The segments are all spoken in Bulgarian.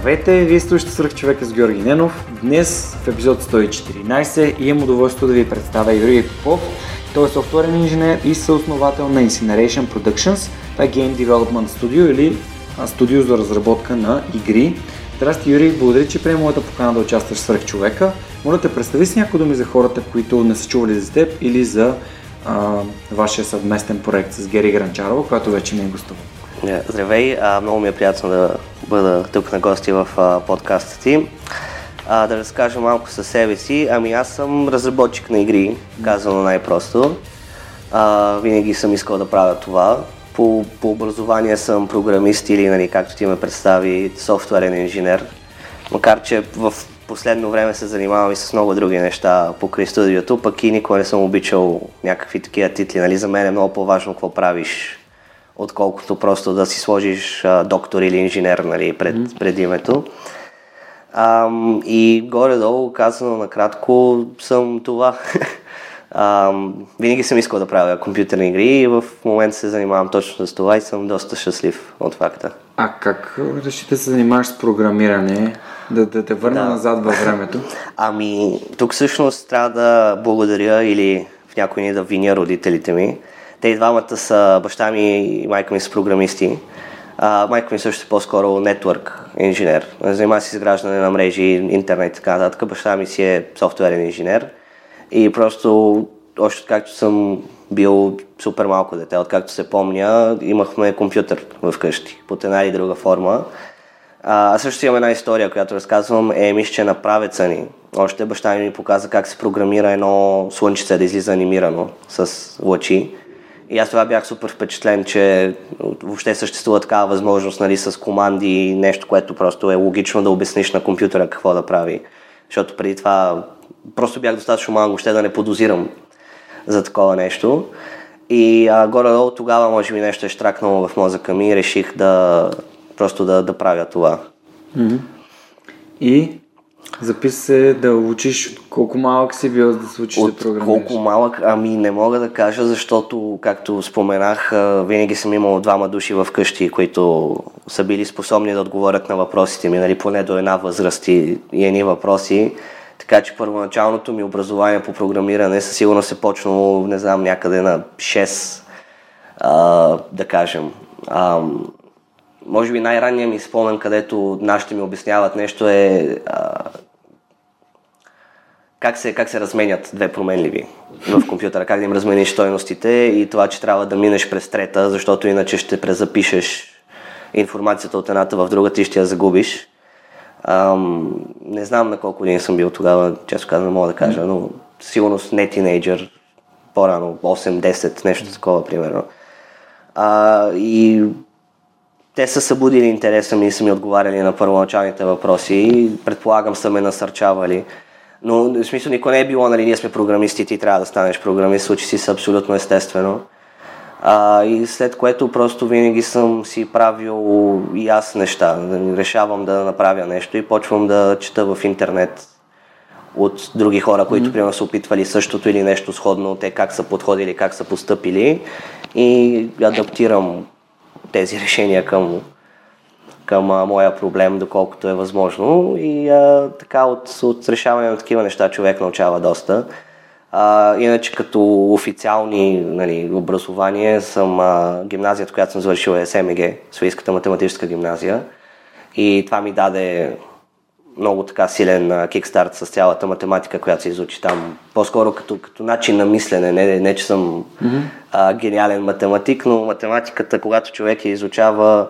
Здравейте, вие слушате Сръх човека с Георги Ненов. Днес в епизод 114 имам удоволствие да ви представя Юрий Попов. Той е софтуерен инженер и съосновател на Incineration Productions. Това е Game Development Studio или студио за разработка на игри. Здрасти, Юрий, благодаря, че приема моята покана да участваш в Сръх човека. Моля те, представи си някои думи за хората, които не са чували за теб или за а, вашия съвместен проект с Гери Гранчарова, която вече ми е гостувал. Е, здравей, а, много ми е приятно да бъда тук на гости в а, подкаста ти. А, да разкажа малко със себе си. Ами аз съм разработчик на игри, казано най-просто. А, винаги съм искал да правя това. По, по образование съм програмист или, нали, както ти ме представи, софтуерен инженер. Макар, че в последно време се занимавам и с много други неща покрай студиото, пък и никога не съм обичал някакви такива титли. Нали? За мен е много по-важно какво правиш отколкото просто да си сложиш а, доктор или инженер нали, пред, пред името. А, и горе-долу, казано накратко, съм това. а, винаги съм искал да правя компютърни игри и в момента се занимавам точно с това и съм доста щастлив от факта. А как реши да се занимаваш с програмиране? Да, да те върна да. назад във времето? Ами, тук всъщност трябва да благодаря или в някой ни да виня родителите ми, те и двамата са, баща ми и майка ми са програмисти. А, майка ми също е по-скоро нетворк инженер. Занимава се с изграждане на мрежи, интернет и така нататък. Баща ми си е софтуерен инженер. И просто, още както съм бил супер малко дете, откакто се помня, имахме компютър вкъщи, под една или друга форма. А, също имам една история, която разказвам, е мисля, че на правеца ни. Още баща ми показа как се програмира едно слънчице да излиза анимирано с лъчи. И аз това бях супер впечатлен, че въобще съществува такава възможност нали, с команди и нещо, което просто е логично да обясниш на компютъра какво да прави. Защото преди това просто бях достатъчно малко въобще да не подозирам за такова нещо. И а, горе-долу тогава може би нещо е штракнало в мозъка ми и реших да просто да, да правя това. Mm-hmm. И Записа се да учиш колко малък си бил да се учиш От да програмираш? колко малък? Ами не мога да кажа, защото, както споменах, винаги съм имал двама души в къщи, които са били способни да отговорят на въпросите ми, нали, поне до една възраст и, и едни въпроси. Така че първоначалното ми образование по програмиране със сигурност е почнало, не знам, някъде на 6, а, да кажем. А, може би най-ранният ми спомен, където нашите ми обясняват нещо е а, как, се, как се разменят две променливи в компютъра, как да им размениш стойностите и това, че трябва да минеш през трета, защото иначе ще презапишеш информацията от едната в другата и ще я загубиш. Ам, не знам на колко години съм бил тогава, често казвам, не мога да кажа, но сигурно не тинейджър, по-рано, 8-10, нещо такова, примерно. А, и те са събудили интереса ми и са ми отговаряли на първоначалните въпроси и предполагам са ме насърчавали. Но в смисъл никой не е било, нали, ние сме програмисти, ти трябва да станеш програмист, случи си се абсолютно естествено. А, и след което просто винаги съм си правил и аз неща. Решавам да направя нещо и почвам да чета в интернет от други хора, които mm-hmm. примерно са опитвали същото или нещо сходно, те как са подходили, как са постъпили и адаптирам тези решения към, към а, моя проблем, доколкото е възможно. И а, така от, от решаване на такива неща човек научава доста. А, иначе като официални нали, образование съм а, гимназията, която съм завършил е СМГ, Софийската математическа гимназия. И това ми даде много така силен кикстарт с цялата математика, която се изучи там. По-скоро като, като начин на мислене, не, не че съм mm-hmm. а, гениален математик, но математиката, когато човек я изучава,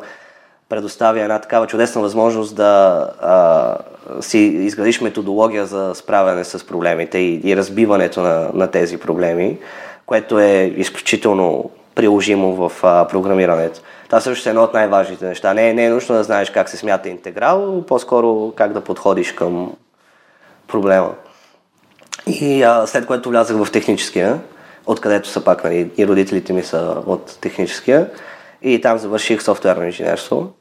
предоставя една такава чудесна възможност да а, си изградиш методология за справяне с проблемите и, и разбиването на, на тези проблеми, което е изключително приложимо в а, програмирането. Това също е едно от най-важните неща. Не, не е нужно да знаеш как се смята интеграл, по-скоро как да подходиш към проблема. И а, след което влязах в техническия, откъдето са пак, нали, и родителите ми са от техническия. И там завърших софтуерно инженерство.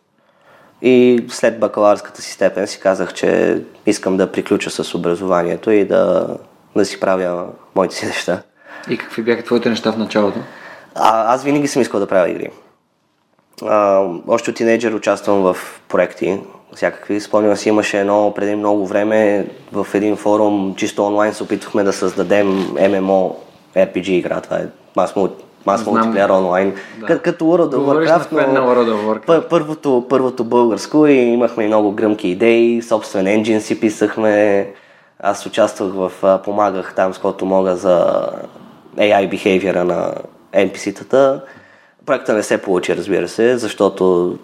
И след бакалавърската си степен си казах, че искам да приключа с образованието и да, да си правя моите си неща. И какви бяха твоите неща в началото? А, аз винаги съм искал да правя игри. А, още от тинейджър участвам в проекти, всякакви. Спомням си, имаше едно преди много време в един форум, чисто онлайн се опитвахме да създадем MMO RPG игра. Това е mass Multiplayer онлайн. Да. Като World of Warcraft, но World of Warcraft. Първото, първото българско и имахме много гръмки идеи, собствен енджин си писахме. Аз участвах в, помагах там, с който мога за AI behavior на NPC-тата. Проекта не се получи, разбира се, защото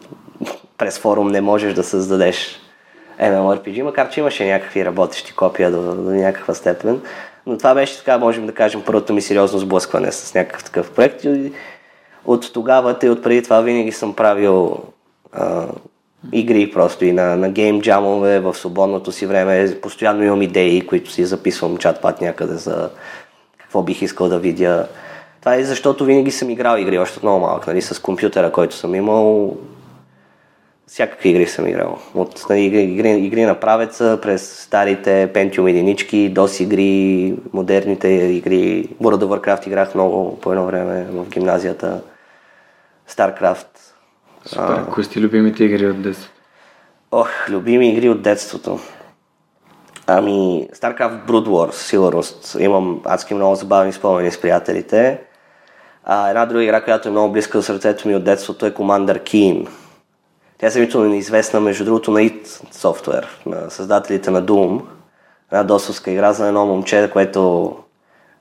през форум не можеш да създадеш MMORPG, макар че имаше някакви работещи копия до, до някаква степен. Но това беше така, можем да кажем, първото ми сериозно сблъскване с някакъв такъв проект. И от тогава и от преди това винаги съм правил а, игри просто и на, на гейм джамове в свободното си време. Постоянно имам идеи, които си записвам чат-пат някъде за какво бих искал да видя. Това е защото винаги съм играл игри още от много малък, нали, с компютъра, който съм имал. Всякакви игри съм играл. От нали, игри, игри, игри на правеца, през старите Pentium единички, DOS игри, модерните игри. World of Warcraft играх много по едно време в гимназията. StarCraft. Супер. Кои сте любимите игри от детството? Ох, любими игри от детството. Ами, StarCraft Brood Wars, сигурност. Имам адски много забавни спомени с приятелите. А, една друга игра, която е много близка до сърцето ми от детството е Commander Keen. Тя е сравнително неизвестна, между другото, на id Software, на създателите на Doom. Една досовска игра за едно момче, което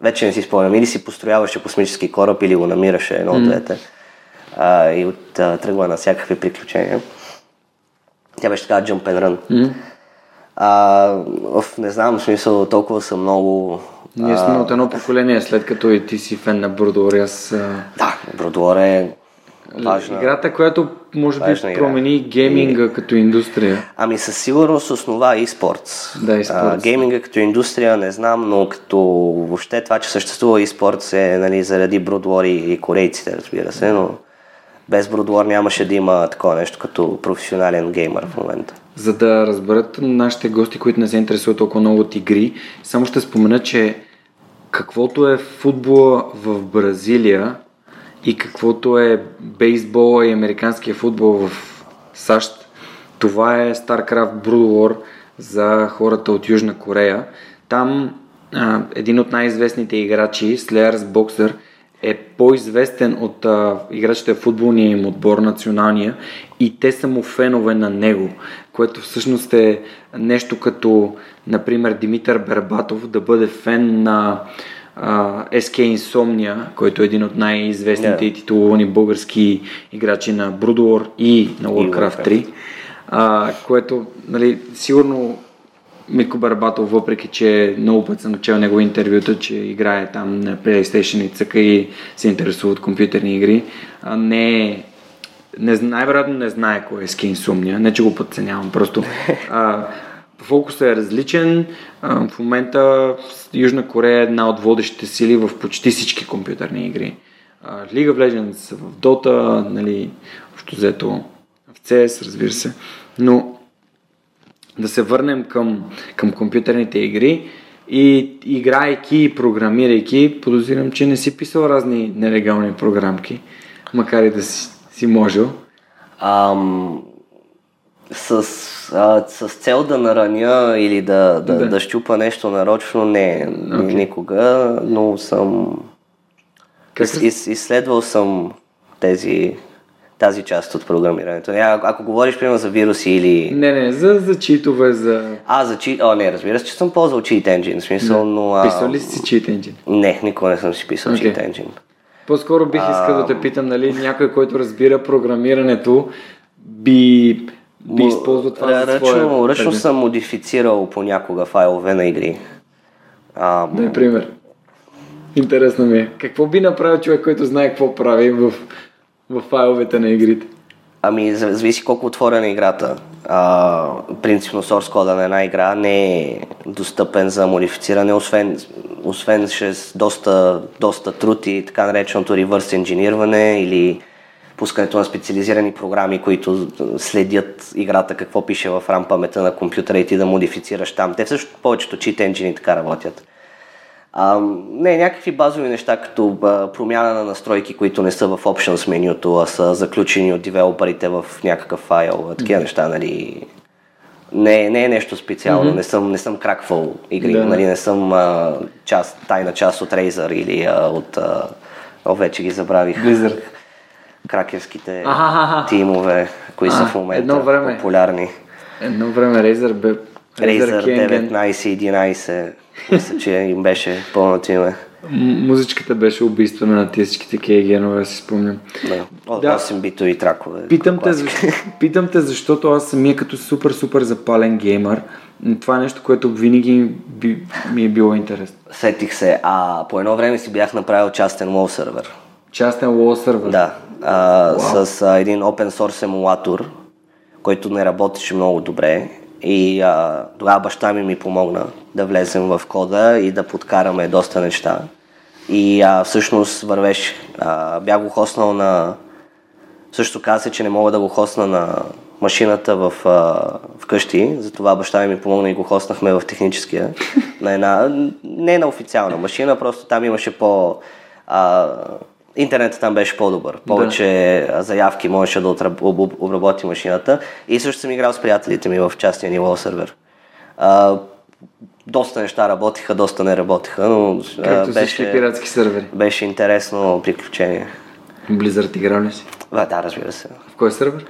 вече не си спомням. Или си построяваше космически кораб, или го намираше едно от двете. А, и от, а, тръгва на всякакви приключения. Тя беше така jump and run. Mm. А, в, не знам, в смисъл, толкова съм много... Ние сме от едно поколение, след като и ти си фен на Бродор, аз... Да, Бродор е важна. Играта, която може би игра. промени гейминга като индустрия. Ами със сигурност основа и спорт. Да, e-sports. гейминга като индустрия не знам, но като въобще това, че съществува и спорт е нали, заради Бродвор и, и корейците, разбира се, но без Бродвор нямаше да има такова нещо като професионален геймър в момента. За да разберат нашите гости, които не се интересуват толкова много от игри, само ще спомена, че каквото е футбола в Бразилия и каквото е бейсбола и американския футбол в САЩ, това е StarCraft Brood War за хората от Южна Корея. Там а, един от най-известните играчи, Slayers Boxer, е по-известен от а, играчите в футболния им отбор, националния, и те са му фенове на него, което всъщност е нещо като, например, Димитър Бербатов да бъде фен на а, SK Insomnia, който е един от най-известните Yeah. и титуловани български играчи на Brood и на Warcraft 3, а, което, нали, сигурно Мико Барбатов, въпреки че много път съм чел негови интервюта, че играе там на PlayStation и цъка и се интересува от компютърни игри, а не е не, най-вероятно не знае кой е Skin Insomnia, не че го подценявам, просто а, фокусът е различен. А, в момента Южна Корея е една от водещите сили в почти всички компютърни игри. А, League of Legends, в Dota, нали, общо взето в CS, разбира се. Но да се върнем към, към компютърните игри и играйки и програмирайки, подозирам, че не си писал разни нелегални програмки, макар и да си, си можел. Ам, с, а, с цел да нараня или да, да, Да. да. щупа нещо нарочно, не, Окей. никога, но съм... Как из, изследвал съм тези, тази част от програмирането. А, ако говориш, примерно, за вируси или... Не, не, за, за читове, за... А, за чит... О, не, разбира се, че съм ползвал cheat engine, в смисъл, но... А... Писал ли си cheat engine? Не, никога не съм си писал Окей. cheat engine. По-скоро бих искал да те питам, нали, някой, който разбира програмирането, би, би използвал това за ръчно, своя... ръчно предмет. съм модифицирал понякога файлове на игри. А, Дай пример. Интересно ми е. Какво би направил човек, който знае какво прави в, в файловете на игрите? Ами, зависи колко отворена е играта. А, принципно source кода на една игра не е достъпен за модифициране, освен, освен чрез доста, доста труд и така нареченото реверс инжениране или пускането на специализирани програми, които следят играта, какво пише в RAM памета на компютъра и ти да модифицираш там. Те също повечето чит енджини така работят. А, не, някакви базови неща, като а, промяна на настройки, които не са в Options менюто, а са заключени от девелоперите в някакъв файл, такива mm-hmm. неща, нали. Не, не е нещо специално, mm-hmm. не, съм, не съм краквал игри, да. нали, не съм а, част, тайна част от Razer или а, от... А, о, вече ги забравих. Blizzard. Кракерските А-ха-ха. тимове, кои са в момента едно време, популярни. Едно време Razer бе... Razer, Razer 19-11 мисля, че им беше пълното име. Музичката беше убийствена на тези всичките кейгенове, си спомням. Да, да. Аз съм бито и тракове. Питам те, защо, питам те, защото аз самия като супер, супер запален геймър, това е нещо, което винаги би, ми е било интересно. Сетих се, а по едно време си бях направил частен лоу сервер. Частен лоу сервер? Да, а, с а, един open source емулатор, който не работеше много добре и а, тогава баща ми ми помогна да влезем в кода и да подкараме доста неща. И а, всъщност вървеше. А, бях го хоснал на... Също каза, че не мога да го хосна на машината в, а, вкъщи, затова баща ми ми помогна и го хоснахме в техническия. На една, не на официална машина, просто там имаше по... А, интернетът там беше по-добър. Повече да. заявки можеше да обработи машината. И също съм играл с приятелите ми в частния ниво сервер. А, доста неща работиха, доста не работиха, но Както беше, пиратски сервери. беше интересно приключение. Blizzard играл ли си? А, да, разбира се. В кой сервер?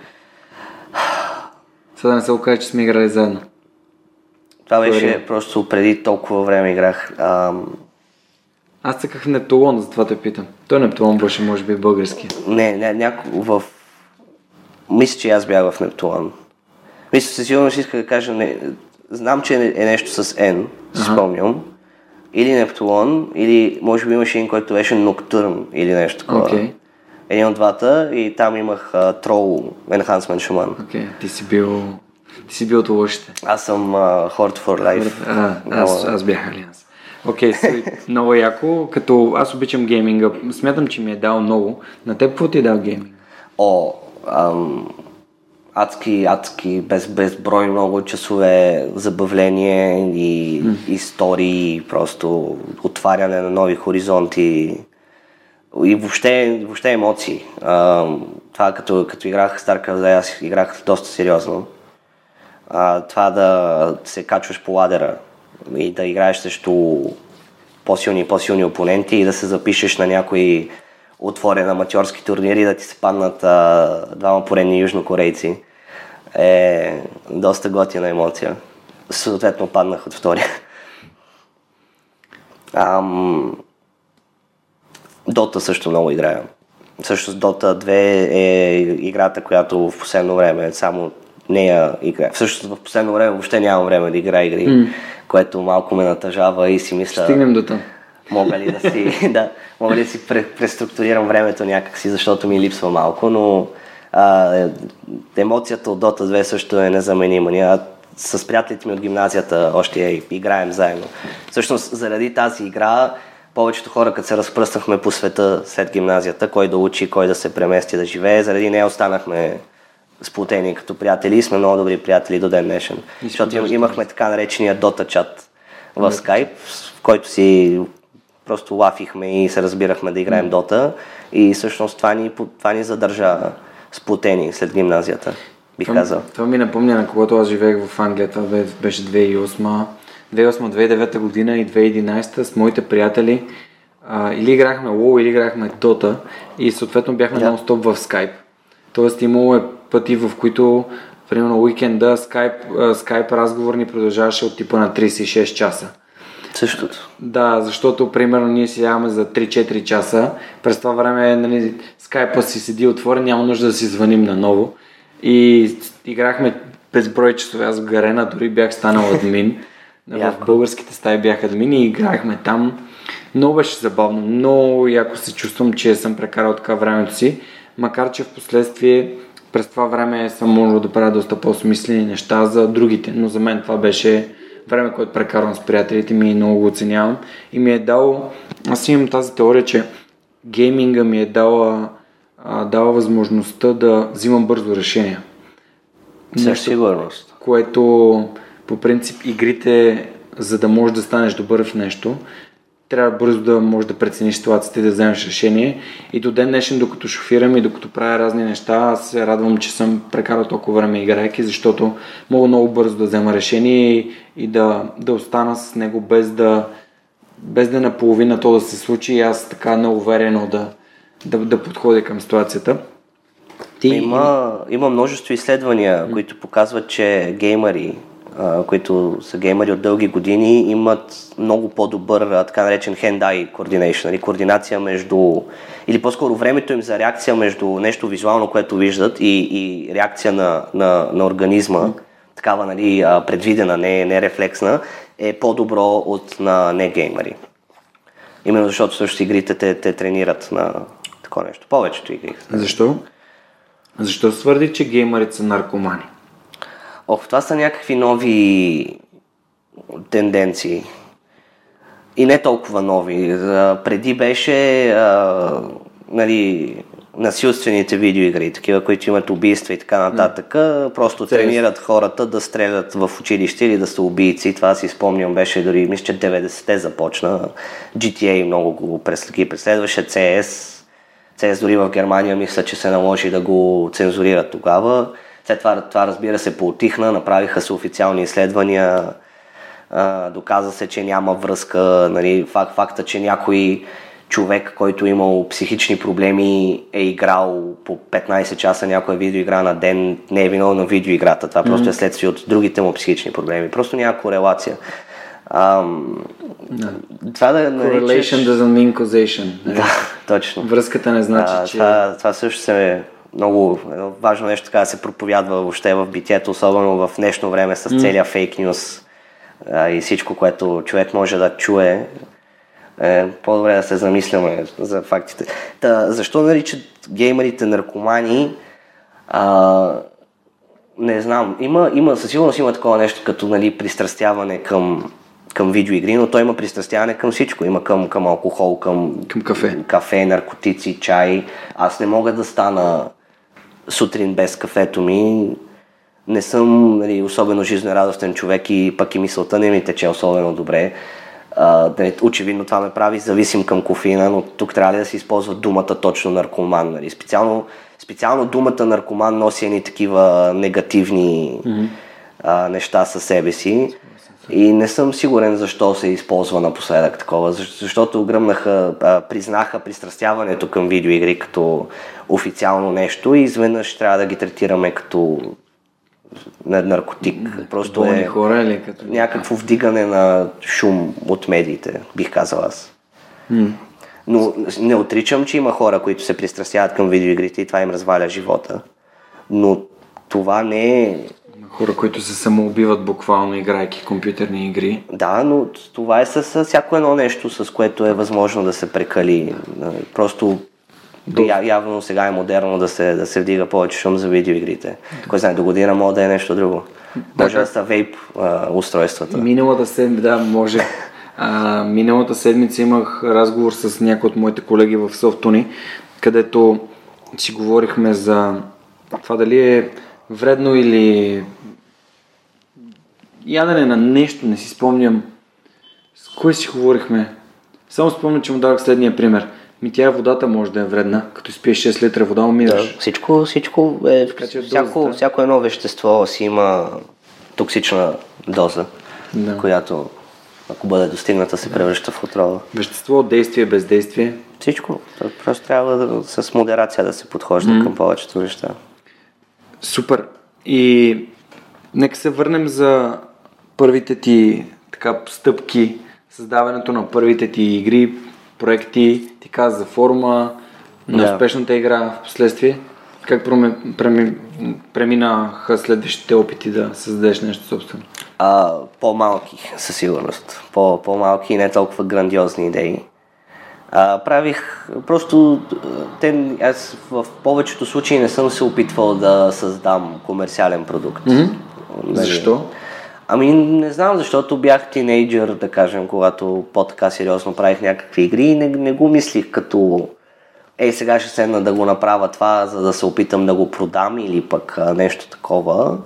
Сега да не се окаже, че сме играли заедно. Това беше Кой просто преди толкова време играх. Ам... Аз цъках Нептулон, затова те питам. Той Нептулон беше, може би, български. Не, не няко в... Мисля, че аз бях в Нептулон. Мисля, със сигурност иска да кажа, не, знам, че е нещо с си ага. спомням. Или Нептулон, или може би имаше един, който беше Ноктурн или нещо такова. Okay. Един от двата и там имах uh, Troll Enhancement Shaman. Okay. Ти си бил... Ти си бил от лошите. Аз съм uh, Horde for Life. А, аз, аз бях Алианс. Окей, okay, много яко. Като аз обичам гейминга, смятам, че ми е дал много. На теб какво ти е дал гейминг? О, ам, адски, адски, без, безброй много часове забавление и mm. истории, просто отваряне на нови хоризонти и въобще, въобще емоции. А, това като, като играх StarCraft 2, аз играх доста сериозно. А, това да се качваш по ладера и да играеш срещу по-силни и по-силни опоненти и да се запишеш на някои отворен аматьорски турнири да ти се паднат а, двама поредни южнокорейци е доста готина емоция. Съответно паднах от втория. Ам... Дота също много играя. Също Дота 2 е играта, която в последно време само нея играя. Всъщност в последно време въобще нямам време да играя игри, mm. което малко ме натъжава и си мисля... Стигнем до там. Мога ли да си, да, мога ли да си преструктурирам времето някакси, защото ми липсва малко, но а, емоцията от Dota 2 също е незаменима. Ние с приятелите ми от гимназията още играем заедно. Всъщност, заради тази игра, повечето хора, като се разпръснахме по света след гимназията, кой да учи, кой да се премести да живее, заради нея останахме сплутени като приятели. И сме много добри приятели до ден днешен. Защото имахме така наречения Dota чат в Skype, в който си просто лафихме и се разбирахме да играем Дота и всъщност това ни, това ни задържа сплутени след гимназията, бих това, казал. Това ми напомня на когато аз живеех в Англия, това беше 2008 2008-2009 година и 2011 с моите приятели. А, или играхме WoW, или играхме Dota. И съответно бяхме да. нон-стоп в Skype. Тоест имало е пъти, в които примерно уикенда Skype, Skype разговор ни продължаваше от типа на 36 часа. Същото. Да, защото примерно ние си яваме за 3-4 часа. През това време нали, скайпа си седи отворен, няма нужда да си звъним наново. И играхме безброй часове. Аз в Гарена дори бях станал админ. в българските стаи бях админ и играхме там. Много беше забавно. Много яко се чувствам, че съм прекарал така времето си. Макар, че в последствие през това време съм можел да правя доста по-смислени неща за другите, но за мен това беше време, което прекарвам с приятелите ми и много го оценявам. И ми е дало, аз имам тази теория, че гейминга ми е дала, а, дала възможността да взимам бързо решения. Със сигурност. Което по принцип игрите, за да можеш да станеш добър в нещо, трябва бързо да можеш да прецениш ситуацията и да вземеш решение. И до ден днешен, докато шофирам и докато правя разни неща, аз се радвам, че съм прекарал толкова време играйки, защото мога много бързо да взема решение и, и да, да остана с него без да, без да наполовина то да се случи и аз така неуверено да, да, да подходя към ситуацията. Ти... Има, има множество изследвания, които показват, че геймери, които са геймери от дълги години, имат много по-добър така наречен hand-eye coordination, нали, координация между, или по-скоро времето им за реакция между нещо визуално, което виждат и, и реакция на, на, на организма, такава нали, предвидена, не, не рефлексна, е по-добро от на не геймери. Именно защото също игрите те, те тренират на такова нещо. Повечето игри. Защо? Защо свърди, че геймерите са наркомани? Ох, това са някакви нови тенденции. И не толкова нови. преди беше а, нали, насилствените видеоигри, такива, които имат убийства и така нататък, mm. просто тренират хората да стрелят в училище или да са убийци. Това си спомням, беше дори, мисля, че 90-те започна. GTA много го ги преследваше, CS. CS дори в Германия мисля, че се наложи да го цензурират тогава. След това, това разбира се, поотихна, направиха се официални изследвания, а, доказа се, че няма връзка, нали, факт, факта, че някой човек, който е имал психични проблеми, е играл по 15 часа някоя видеоигра на ден, не е виновно на видеоиграта. Това mm-hmm. просто е следствие от другите му психични проблеми. Просто няма корелация. Ам, да. Това да наричаш... Correlation doesn't mean causation. Нали? Да, точно. Връзката не значи, а, че... Това, това също се много важно нещо така да се проповядва въобще в битието, особено в днешно време с целия фейк нюс и всичко, което човек може да чуе. Е, по-добре да се замисляме за фактите. Та, защо наричат геймерите наркомани? А, не знам. Има, има, със сигурност има такова нещо като нали, пристрастяване към, към видеоигри, но той има пристрастяване към всичко. Има към, към алкохол, към, към кафе. кафе, наркотици, чай. Аз не мога да стана сутрин без кафето ми. Не съм нали, особено жизнерадостен човек и пък и мисълта не ми тече особено добре. А, нали, очевидно това ме прави зависим към кофеина, но тук трябва да се използва думата точно наркоман. Нали? Специално, специално думата наркоман носи едни такива негативни mm-hmm. а, неща със себе си. И не съм сигурен защо се използва напоследък такова, защото гръмнаха, признаха пристрастяването към видеоигри като официално нещо и изведнъж трябва да ги третираме като наркотик. Просто е хора или като... някакво вдигане на шум от медиите, бих казал аз. Но не отричам, че има хора, които се пристрастяват към видеоигрите и това им разваля живота. Но това не е Хора, които се самоубиват буквално, играйки компютърни игри. Да, но това е с, всяко едно нещо, с което е възможно да се прекали. Просто до... Я, явно сега е модерно да се, да се вдига повече шум за видеоигрите. Кой знае, до година може да е нещо друго. Да, може да са вейп а, устройствата. Миналата седмица, да, може. А, миналата седмица имах разговор с някои от моите колеги в Софтуни, където си говорихме за това дали е вредно или ядене на нещо, не си спомням. С кой си говорихме? Само спомням, че му дадох следния пример. Ми тя водата може да е вредна, като изпиеш 6 литра вода, умираш. Да, всичко, всичко е, така, всяко, всяко едно вещество си има токсична доза, да. която ако бъде достигната се превръща в отрова. Вещество, действие, бездействие. Всичко. Просто трябва да, с модерация да се подхожда mm. към повечето неща. Супер. И нека се върнем за първите ти така, стъпки, създаването на първите ти игри, проекти, ти каза за форма, на да. успешната игра в последствие. Как преминаха следващите опити да създадеш нещо собствено? А, по-малки, със сигурност. По, по-малки и не толкова грандиозни идеи. А, правих просто, те, аз в повечето случаи не съм се опитвал да създам комерциален продукт. Mm-hmm. Защо? Ами не знам, защото бях тинейджър, да кажем, когато по-така сериозно правих някакви игри и не, не го мислих като ей сега ще седна да го направя това, за да се опитам да го продам или пък а, нещо такова.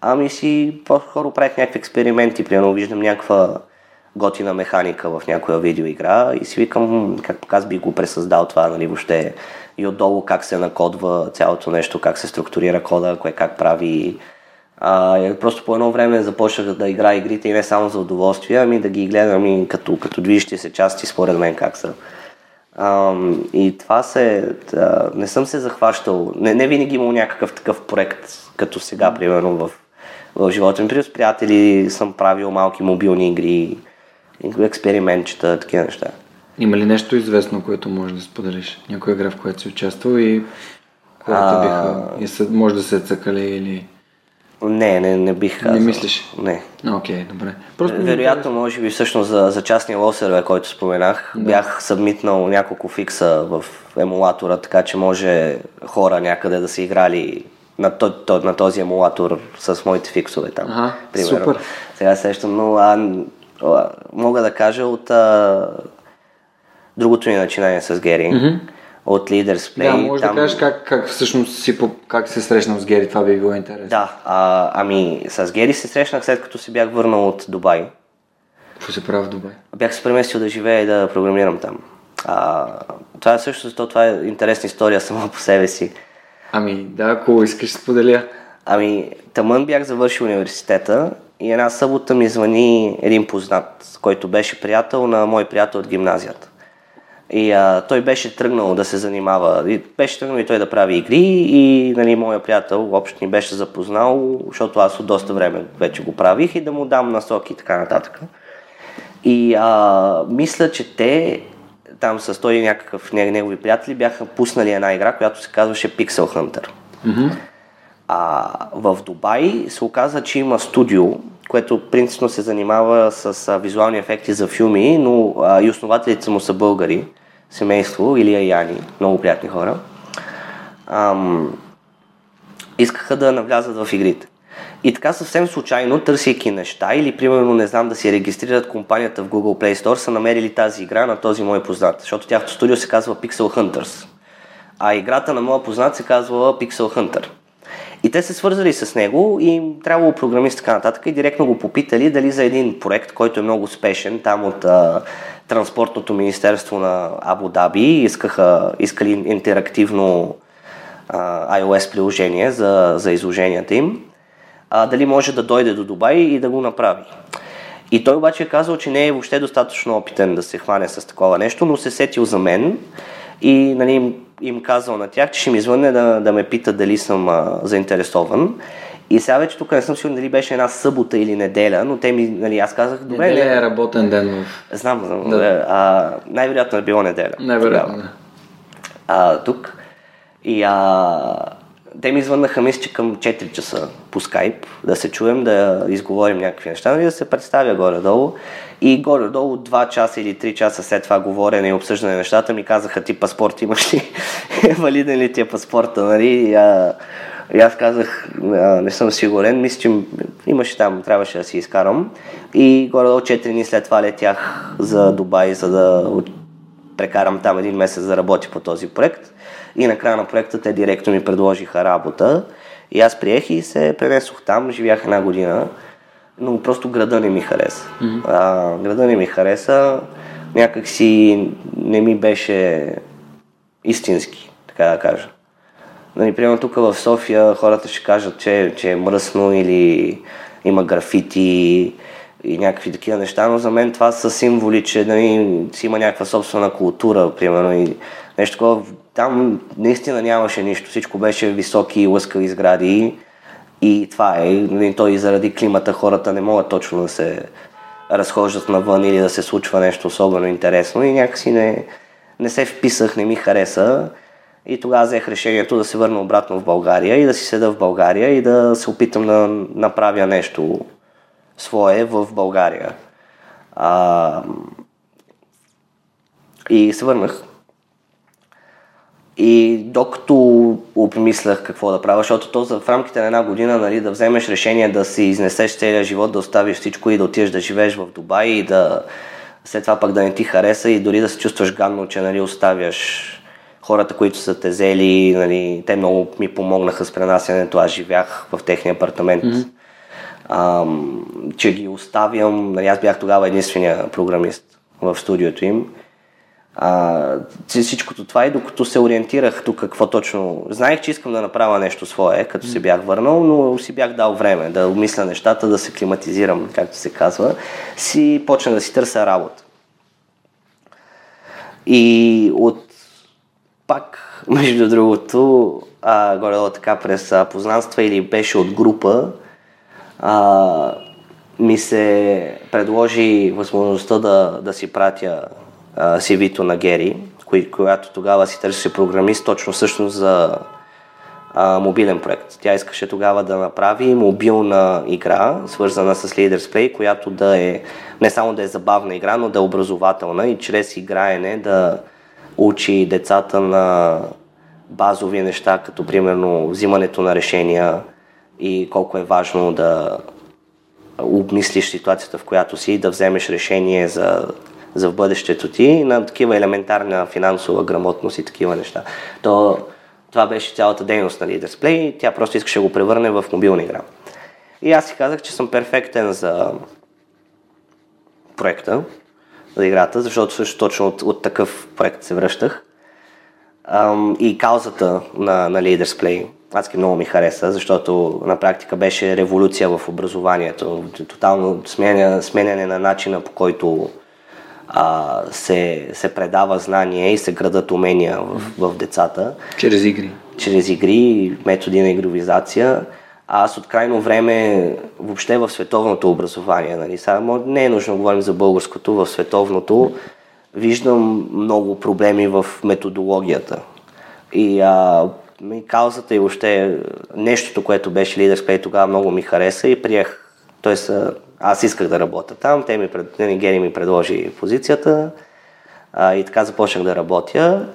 Ами си по-скоро правих някакви експерименти, примерно виждам някаква готина механика в някоя видеоигра и си викам как аз би го пресъздал това, нали, въобще и отдолу как се накодва цялото нещо, как се структурира кода, кое как прави. А, просто по едно време започнах да играя игрите и не само за удоволствие, ами да ги гледам и като, като движещи се части, според мен как са. А, и това се... Да, не съм се захващал. Не, не винаги имал някакъв такъв проект, като сега, примерно, в, в живота ми. При с приятели съм правил малки мобилни игри, експериментчета, такива неща. Има ли нещо известно, което може да споделиш? Някоя игра, в която си участвал и хората биха... И са, може да се цъкали или... Не, не, не бих казал. Не мислиш? Не. Окей, okay, добре. Просто Вероятно, може би всъщност за, за частния лосерве, който споменах, да. бях събмитнал няколко фикса в емулатора, така че може хора някъде да са играли на, то, то, на този емулатор с моите фиксове там. Ага, примерно. супер. Сега сещам, но а, мога да кажа от а, другото ни начинание с Гери. Mm-hmm. От Leaders Play. Да, може там... да кажеш как, как всъщност си, как се срещнал с Гери, това би било интересно. Да, а, ами с Гери се срещнах след като се бях върнал от Дубай. Какво се прави в Дубай? Бях се преместил да живея и да програмирам там. А, това е също, то, това е интересна история сама по себе си. Ами да, ако искаш споделя. Ами, тъмън бях завършил университета и една събота ми звъни един познат, който беше приятел на мой приятел от гимназията. И а, той беше тръгнал да се занимава, и беше тръгнал и той да прави игри и нали, моя приятел общо ни беше запознал, защото аз от доста време вече го правих и да му дам насоки и така нататък. И а, мисля, че те там с той и някакъв негови приятели бяха пуснали една игра, която се казваше Pixel Hunter. Mm-hmm. А, в Дубай се оказа, че има студио, което принципно се занимава с а, визуални ефекти за филми, но а, и основателите му са българи, семейство, Илия и Яни, много приятни хора. Ам, искаха да навлязат в игрите. И така съвсем случайно, търсейки неща или примерно не знам да си регистрират компанията в Google Play Store, са намерили тази игра на този мой познат, защото тяхното студио се казва Pixel Hunters. А играта на моя познат се казва Pixel Hunter. И те се свързали с него и трябвало програмист така нататък и директно го попитали дали за един проект, който е много успешен, там от а, Транспортното министерство на Абу Даби, искаха, искали интерактивно а, iOS приложение за, за изложенията им, а, дали може да дойде до Дубай и да го направи. И той обаче е казал, че не е въобще достатъчно опитен да се хване с такова нещо, но се сетил за мен и нали, им казал на тях, че ще ми звънне да, да ме пита дали съм а, заинтересован. И сега вече тук не съм сигурен дали беше една събота или неделя, но те ми, нали, аз казах, добре. Неделя е работен ден. Знам, знам. Да. А, най-вероятно е било неделя. Най-вероятно. А, тук. И а, те ми звъннаха, мисля, че към 4 часа по скайп, да се чуем, да изговорим някакви неща, нали, да се представя горе-долу. И горе-долу 2 часа или 3 часа след това говорене и обсъждане нещата ми казаха ти паспорт имаш ли? Валиден ли ти е паспорта? Нали? И, а, и аз казах, а, не съм сигурен, мисля, че имаше там, трябваше да си изкарам. И горе-долу 4 дни след това летях за Дубай, за да прекарам там един месец да работя по този проект. И накрая на проекта те директно ми предложиха работа. И аз приех и се пренесох там, живях една година но просто града не ми хареса. Mm-hmm. А, града не ми хареса, някак си не ми беше истински, така да кажа. Нали, примерно тук в София хората ще кажат, че, че е мръсно или има графити и някакви такива неща, но за мен това са символи, че нали, си има някаква собствена култура, примерно, и нещо такова. Там наистина нямаше нищо, всичко беше високи, лъскави сгради и това е. Нали, то и заради климата хората не могат точно да се разхождат навън или да се случва нещо особено интересно и някакси не, не се вписах, не ми хареса. И тогава взех решението да се върна обратно в България и да си седа в България и да се опитам да направя нещо свое в България. А, И се върнах. И докато обмислях какво да правя, защото то в рамките на една година нали, да вземеш решение да си изнесеш целия живот, да оставиш всичко и да отидеш да живееш в Дубай и да след това пък да не ти хареса и дори да се чувстваш гадно, че нали, оставяш хората, които са те взели, нали, те много ми помогнаха с пренасянето, аз живях в техния апартамент. Mm-hmm. Ам, че ги оставям, нали, аз бях тогава единствения програмист в студиото им а, всичкото това и докато се ориентирах тук какво точно... Знаех, че искам да направя нещо свое, като се бях върнал, но си бях дал време да обмисля нещата, да се климатизирам, както се казва, си почна да си търся работа. И от пак, между другото, а, горе така през а, познанства или беше от група, а, ми се предложи възможността да, да си пратя CV-то на Гери, която тогава си търсеше програмист точно всъщност за а, мобилен проект. Тя искаше тогава да направи мобилна игра, свързана с Leaders Play, която да е не само да е забавна игра, но да е образователна и чрез играене да учи децата на базови неща, като примерно взимането на решения и колко е важно да обмислиш ситуацията, в която си да вземеш решение за за в бъдещето ти на такива елементарна финансова грамотност и такива неща. То, това беше цялата дейност на Leaders Play. Тя просто искаше да го превърне в мобилна игра. И аз си казах, че съм перфектен за проекта, за играта, защото също точно от, от такъв проект се връщах. Um, и каузата на, на Leaders адски много ми хареса, защото на практика беше революция в образованието. Тотално сменя, сменяне на начина по който а, се, се предава знание и се градат умения в, в децата. Чрез игри. Чрез игри, методи на игровизация. А аз от крайно време въобще в световното образование, нали, сега не е нужно да говорим за българското, в световното виждам много проблеми в методологията. И а, и каузата и въобще нещото, което беше Leaders Play тогава много ми хареса и приех. Тоест, аз исках да работя там, те ми, пред, Гери ми предложи позицията а, и така започнах да работя.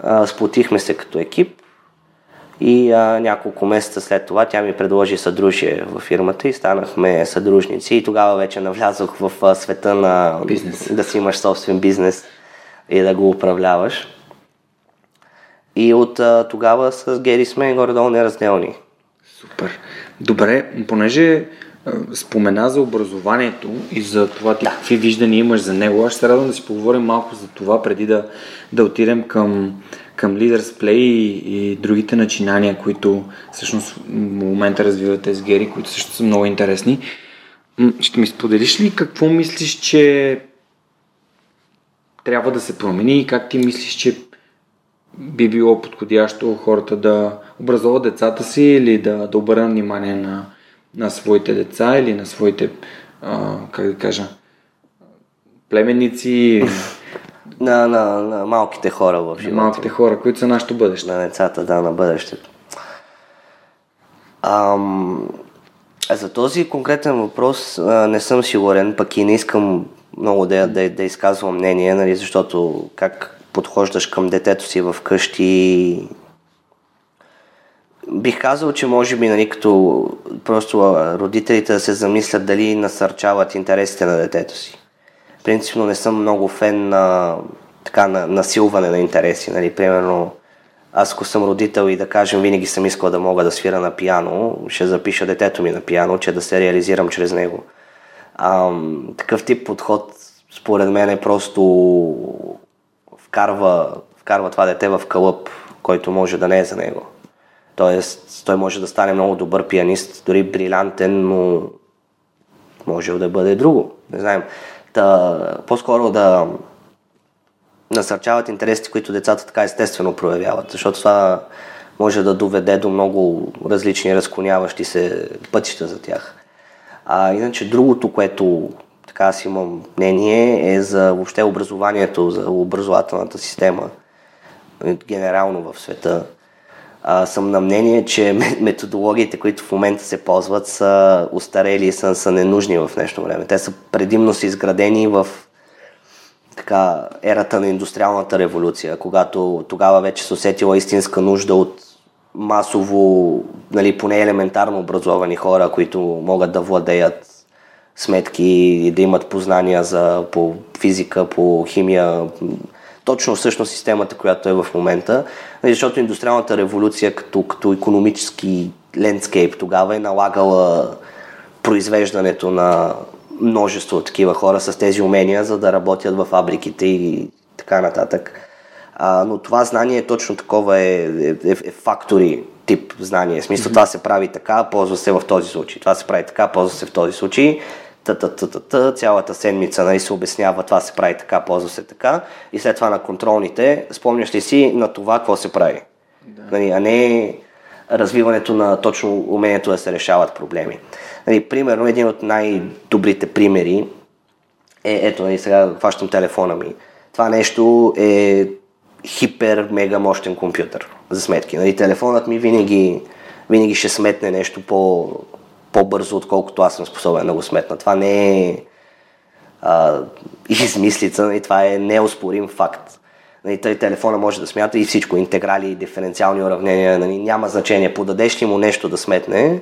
А, сплотихме се като екип и а, няколко месеца след това тя ми предложи съдружие в фирмата и станахме съдружници и тогава вече навлязох в а, света на бизнес. да си имаш собствен бизнес и да го управляваш. И от а, тогава с Гери сме горе-долу неразделни. Супер. Добре, понеже спомена за образованието и за това ти да. какви виждания имаш за него. Аз ще се радвам да си поговорим малко за това, преди да, да отидем към, към Leaders Play и, и другите начинания, които всъщност в момента развивате с Гери, които също са много интересни. Ще ми споделиш ли какво мислиш, че трябва да се промени и как ти мислиш, че би било подходящо хората да образуват децата си или да, да обърнат внимание на, на своите деца или на своите, а, как да кажа, племенници. На, на, на малките хора в живота. На малките хора, които са нашето бъдеще. На децата, да, на бъдещето. Ам, за този конкретен въпрос а, не съм сигурен, пък и не искам много да, да, да изказвам мнение, нали, защото как подхождаш към детето си в къщи Бих казал, че може би, нали, като просто родителите да се замислят дали насърчават интересите на детето си. Принципно не съм много фен на така на насилване на интереси. Нали. Примерно, аз ако съм родител и да кажем винаги съм искал да мога да свира на пиано, ще запиша детето ми на пиано, че да се реализирам чрез него. А, такъв тип подход според мен е просто вкарва, вкарва това дете в кълъп, който може да не е за него. Тоест, той може да стане много добър пианист, дори брилянтен, но може да бъде друго. Не знаем. Та, по-скоро да насърчават интересите, които децата така естествено проявяват, защото това може да доведе до много различни разклоняващи се пътища за тях. А иначе другото, което така аз имам мнение, е за въобще образованието, за образователната система генерално в света а, съм на мнение, че методологиите, които в момента се ползват, са устарели и са, са ненужни в днешно време. Те са предимно са изградени в така, ерата на индустриалната революция, когато тогава вече се усетила истинска нужда от масово, нали, поне елементарно образовани хора, които могат да владеят сметки и да имат познания за, по физика, по химия, точно всъщност системата, която е в момента, нали, защото индустриалната революция като, като економически лендскейп тогава е налагала произвеждането на множество такива хора с тези умения, за да работят в фабриките и така нататък. А, но това знание точно такова е, е, е, е фактори тип знание. В смисъл, mm-hmm. това се прави така, ползва се в този случай. Това се прави така, ползва се в този случай. Та, та, та, та, та, цялата седмица нали, се обяснява, това се прави така, ползва се така. И след това на контролните, спомняш ли си на това, какво се прави? Да. Нали, а не развиването на точно умението да се решават проблеми. Нали, примерно, един от най-добрите примери е, ето, нали, сега хващам телефона ми. Това нещо е хипер, мега мощен компютър за сметки. Нали, телефонът ми винаги, винаги ще сметне нещо по, по-бързо, отколкото аз съм способен да го сметна. Това не е а, измислица, нали, това е неоспорим факт. Нали, тъй телефона може да смята и всичко, интеграли, диференциални уравнения, нали, няма значение. Подадеш ли му нещо да сметне,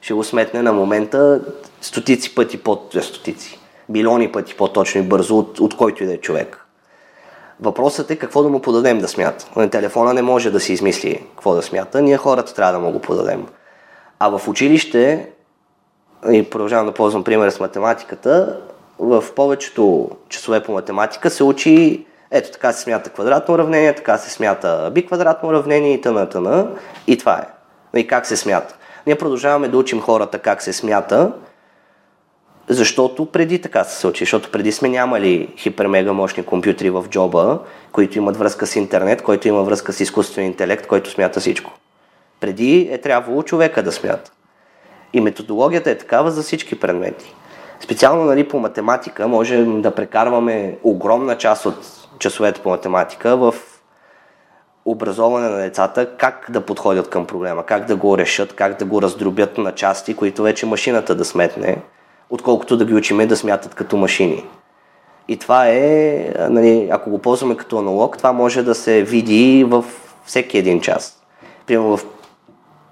ще го сметне на момента стотици пъти по е, стотици, билиони пъти по-точно и бързо от, от който и да е човек. Въпросът е какво да му подадем да смята. На телефона не може да си измисли какво да смята, ние хората трябва да му го подадем. А в училище, и продължавам да ползвам пример с математиката, в повечето часове по математика се учи ето така се смята квадратно уравнение, така се смята биквадратно уравнение и т.н. т.н. И това е. И как се смята. Ние продължаваме да учим хората как се смята, защото преди така се учи, защото преди сме нямали хипермега мощни компютри в джоба, които имат връзка с интернет, който има връзка с изкуствен интелект, който смята всичко. Преди е трябвало човека да смята. И методологията е такава за всички предмети. Специално нали, по математика можем да прекарваме огромна част от часовете по математика в образоване на децата как да подходят към проблема, как да го решат, как да го раздробят на части, които вече машината да сметне, отколкото да ги учиме да смятат като машини. И това е, нали, ако го ползваме като аналог, това може да се види в всеки един час. Примерно в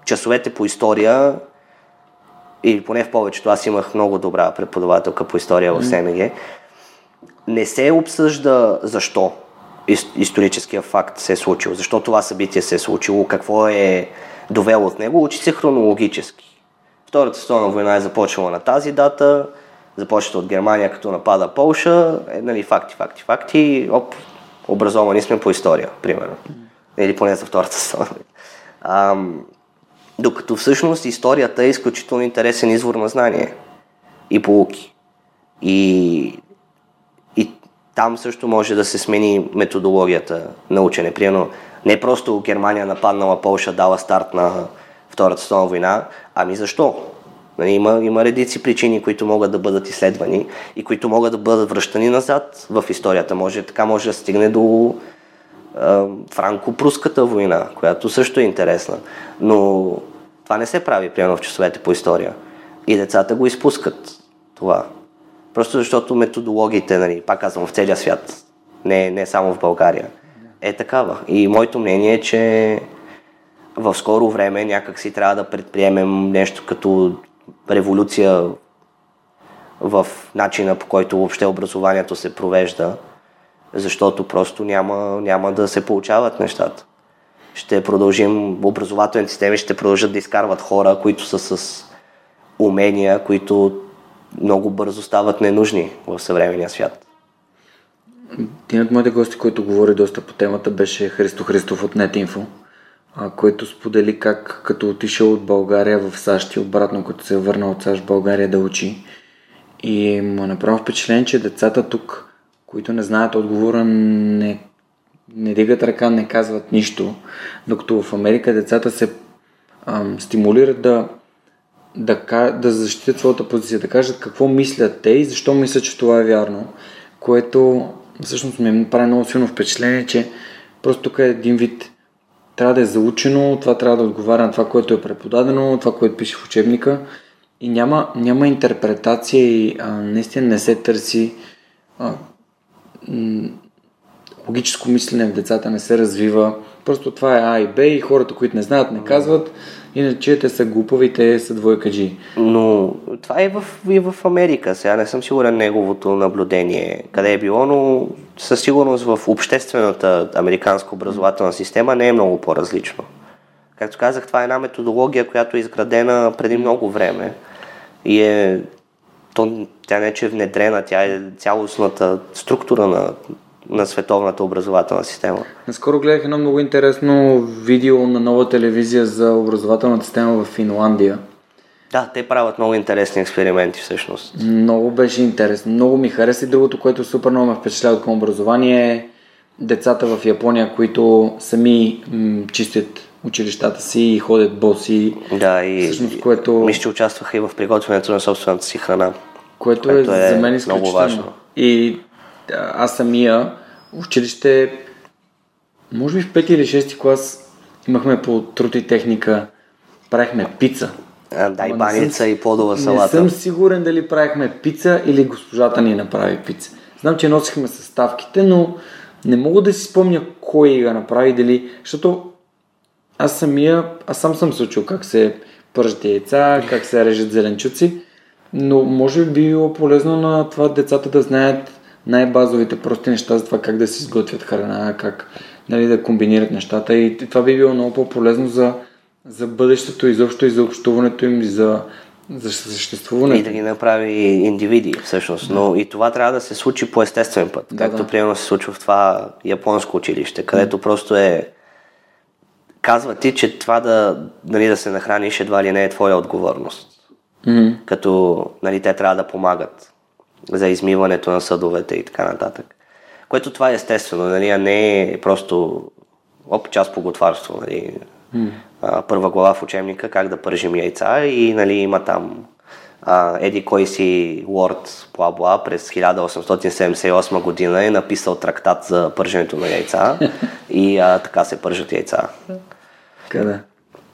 часовете по история, или поне в повечето, аз имах много добра преподавателка по история в СМГ, не се обсъжда защо историческия факт се е случил, защо това събитие се е случило, какво е довело от него, учи се хронологически. Втората световна война е започнала на тази дата, започва от Германия като напада Полша, е, нали, факти, факти, факти, оп, образовани сме по история, примерно. Или поне за Втората световна война. Докато всъщност историята е изключително интересен извор на знание и полуки. И там също може да се смени методологията на учене. Примерно, не просто Германия нападнала Полша, дала старт на Втората световна война, ами защо? Нали, има, има редици причини, които могат да бъдат изследвани и които могат да бъдат връщани назад в историята. Може, така може да стигне до франко-пруската война, която също е интересна. Но това не се прави, примерно, в часовете по история. И децата го изпускат това. Просто защото методологиите, нали, пак казвам, в целия свят, не, не само в България, е такава. И моето мнение е, че в скоро време някак си трябва да предприемем нещо като революция в начина по който въобще образованието се провежда, защото просто няма, няма да се получават нещата. Ще продължим, образователните системи ще продължат да изкарват хора, които са с умения, които много бързо стават ненужни в съвременния свят. Един от моите гости, който говори доста по темата, беше Христо Христов от NetInfo, който сподели как като отишъл от България в САЩ и обратно, като се е върнал от САЩ в България да учи. И му направи впечатление, че децата тук, които не знаят отговора, не, не дигат ръка, не казват нищо, докато в Америка децата се ам, стимулират да да, да защитят своята позиция, да кажат какво мислят те и защо мислят, че това е вярно, което всъщност ми прави много силно впечатление, че просто тук е един вид трябва да е заучено, това трябва да отговаря на това, което е преподадено, това, което пише в учебника. И няма, няма интерпретация и а, наистина не се търси а, логическо мислене в децата не се развива. Просто това е А и Б и хората, които не знаят, не казват. Иначе те са глупави, те са двойкаджи. Но това е в, и в Америка. Сега не съм сигурен неговото наблюдение къде е било, но със сигурност в обществената американска образователна система не е много по-различно. Както казах, това е една методология, която е изградена преди много време и е то, тя не е, че е внедрена, тя е цялостната структура на, на световната образователна система. Наскоро гледах едно много интересно видео на нова телевизия за образователната система в Финландия. Да, те правят много интересни експерименти всъщност. Много беше интересно. Много ми хареса и другото, което супер много ме впечатлява към образование е децата в Япония, които сами м- чистят училищата си и ходят боси. Да, и, Всъщност, което- мисля, че участваха и в приготвянето на собствената си храна. Което е, Което е за мен много изключително. важно. И аз самия в училище, може би в 5 или 6 клас имахме по труд и техника, правихме пица. А, да, и не баница, съм- и плодова Не салата. съм сигурен дали правихме пица или госпожата ни направи пица. Знам, че носихме съставките, но не мога да си спомня кой ga направи, дали, защото аз самия, аз сам съм се учил как се пържат яйца, как се режат зеленчуци, но може би било полезно на това децата да знаят най-базовите прости неща за това как да си изготвят храна, как нали, да комбинират нещата и това би било много по-полезно за, за бъдещето, изобщо и за общуването им, и за, за И съществуването. да ги направи индивиди, всъщност. Но и това трябва да се случи по естествен път. Да, както да. примерно се случва в това японско училище, където просто е казва ти, че това да, нали, да се нахраниш едва ли не е твоя отговорност. М. Като нали, те трябва да помагат за измиването на съдовете и така нататък. Което това е естествено, нали, а не е просто оп, част по готварство. Нали. А, първа глава в учебника как да пържим яйца и нали, има там а, еди кой си лорд бла-бла през 1878 година е написал трактат за пърженето на яйца и а, така се пържат яйца. Къде?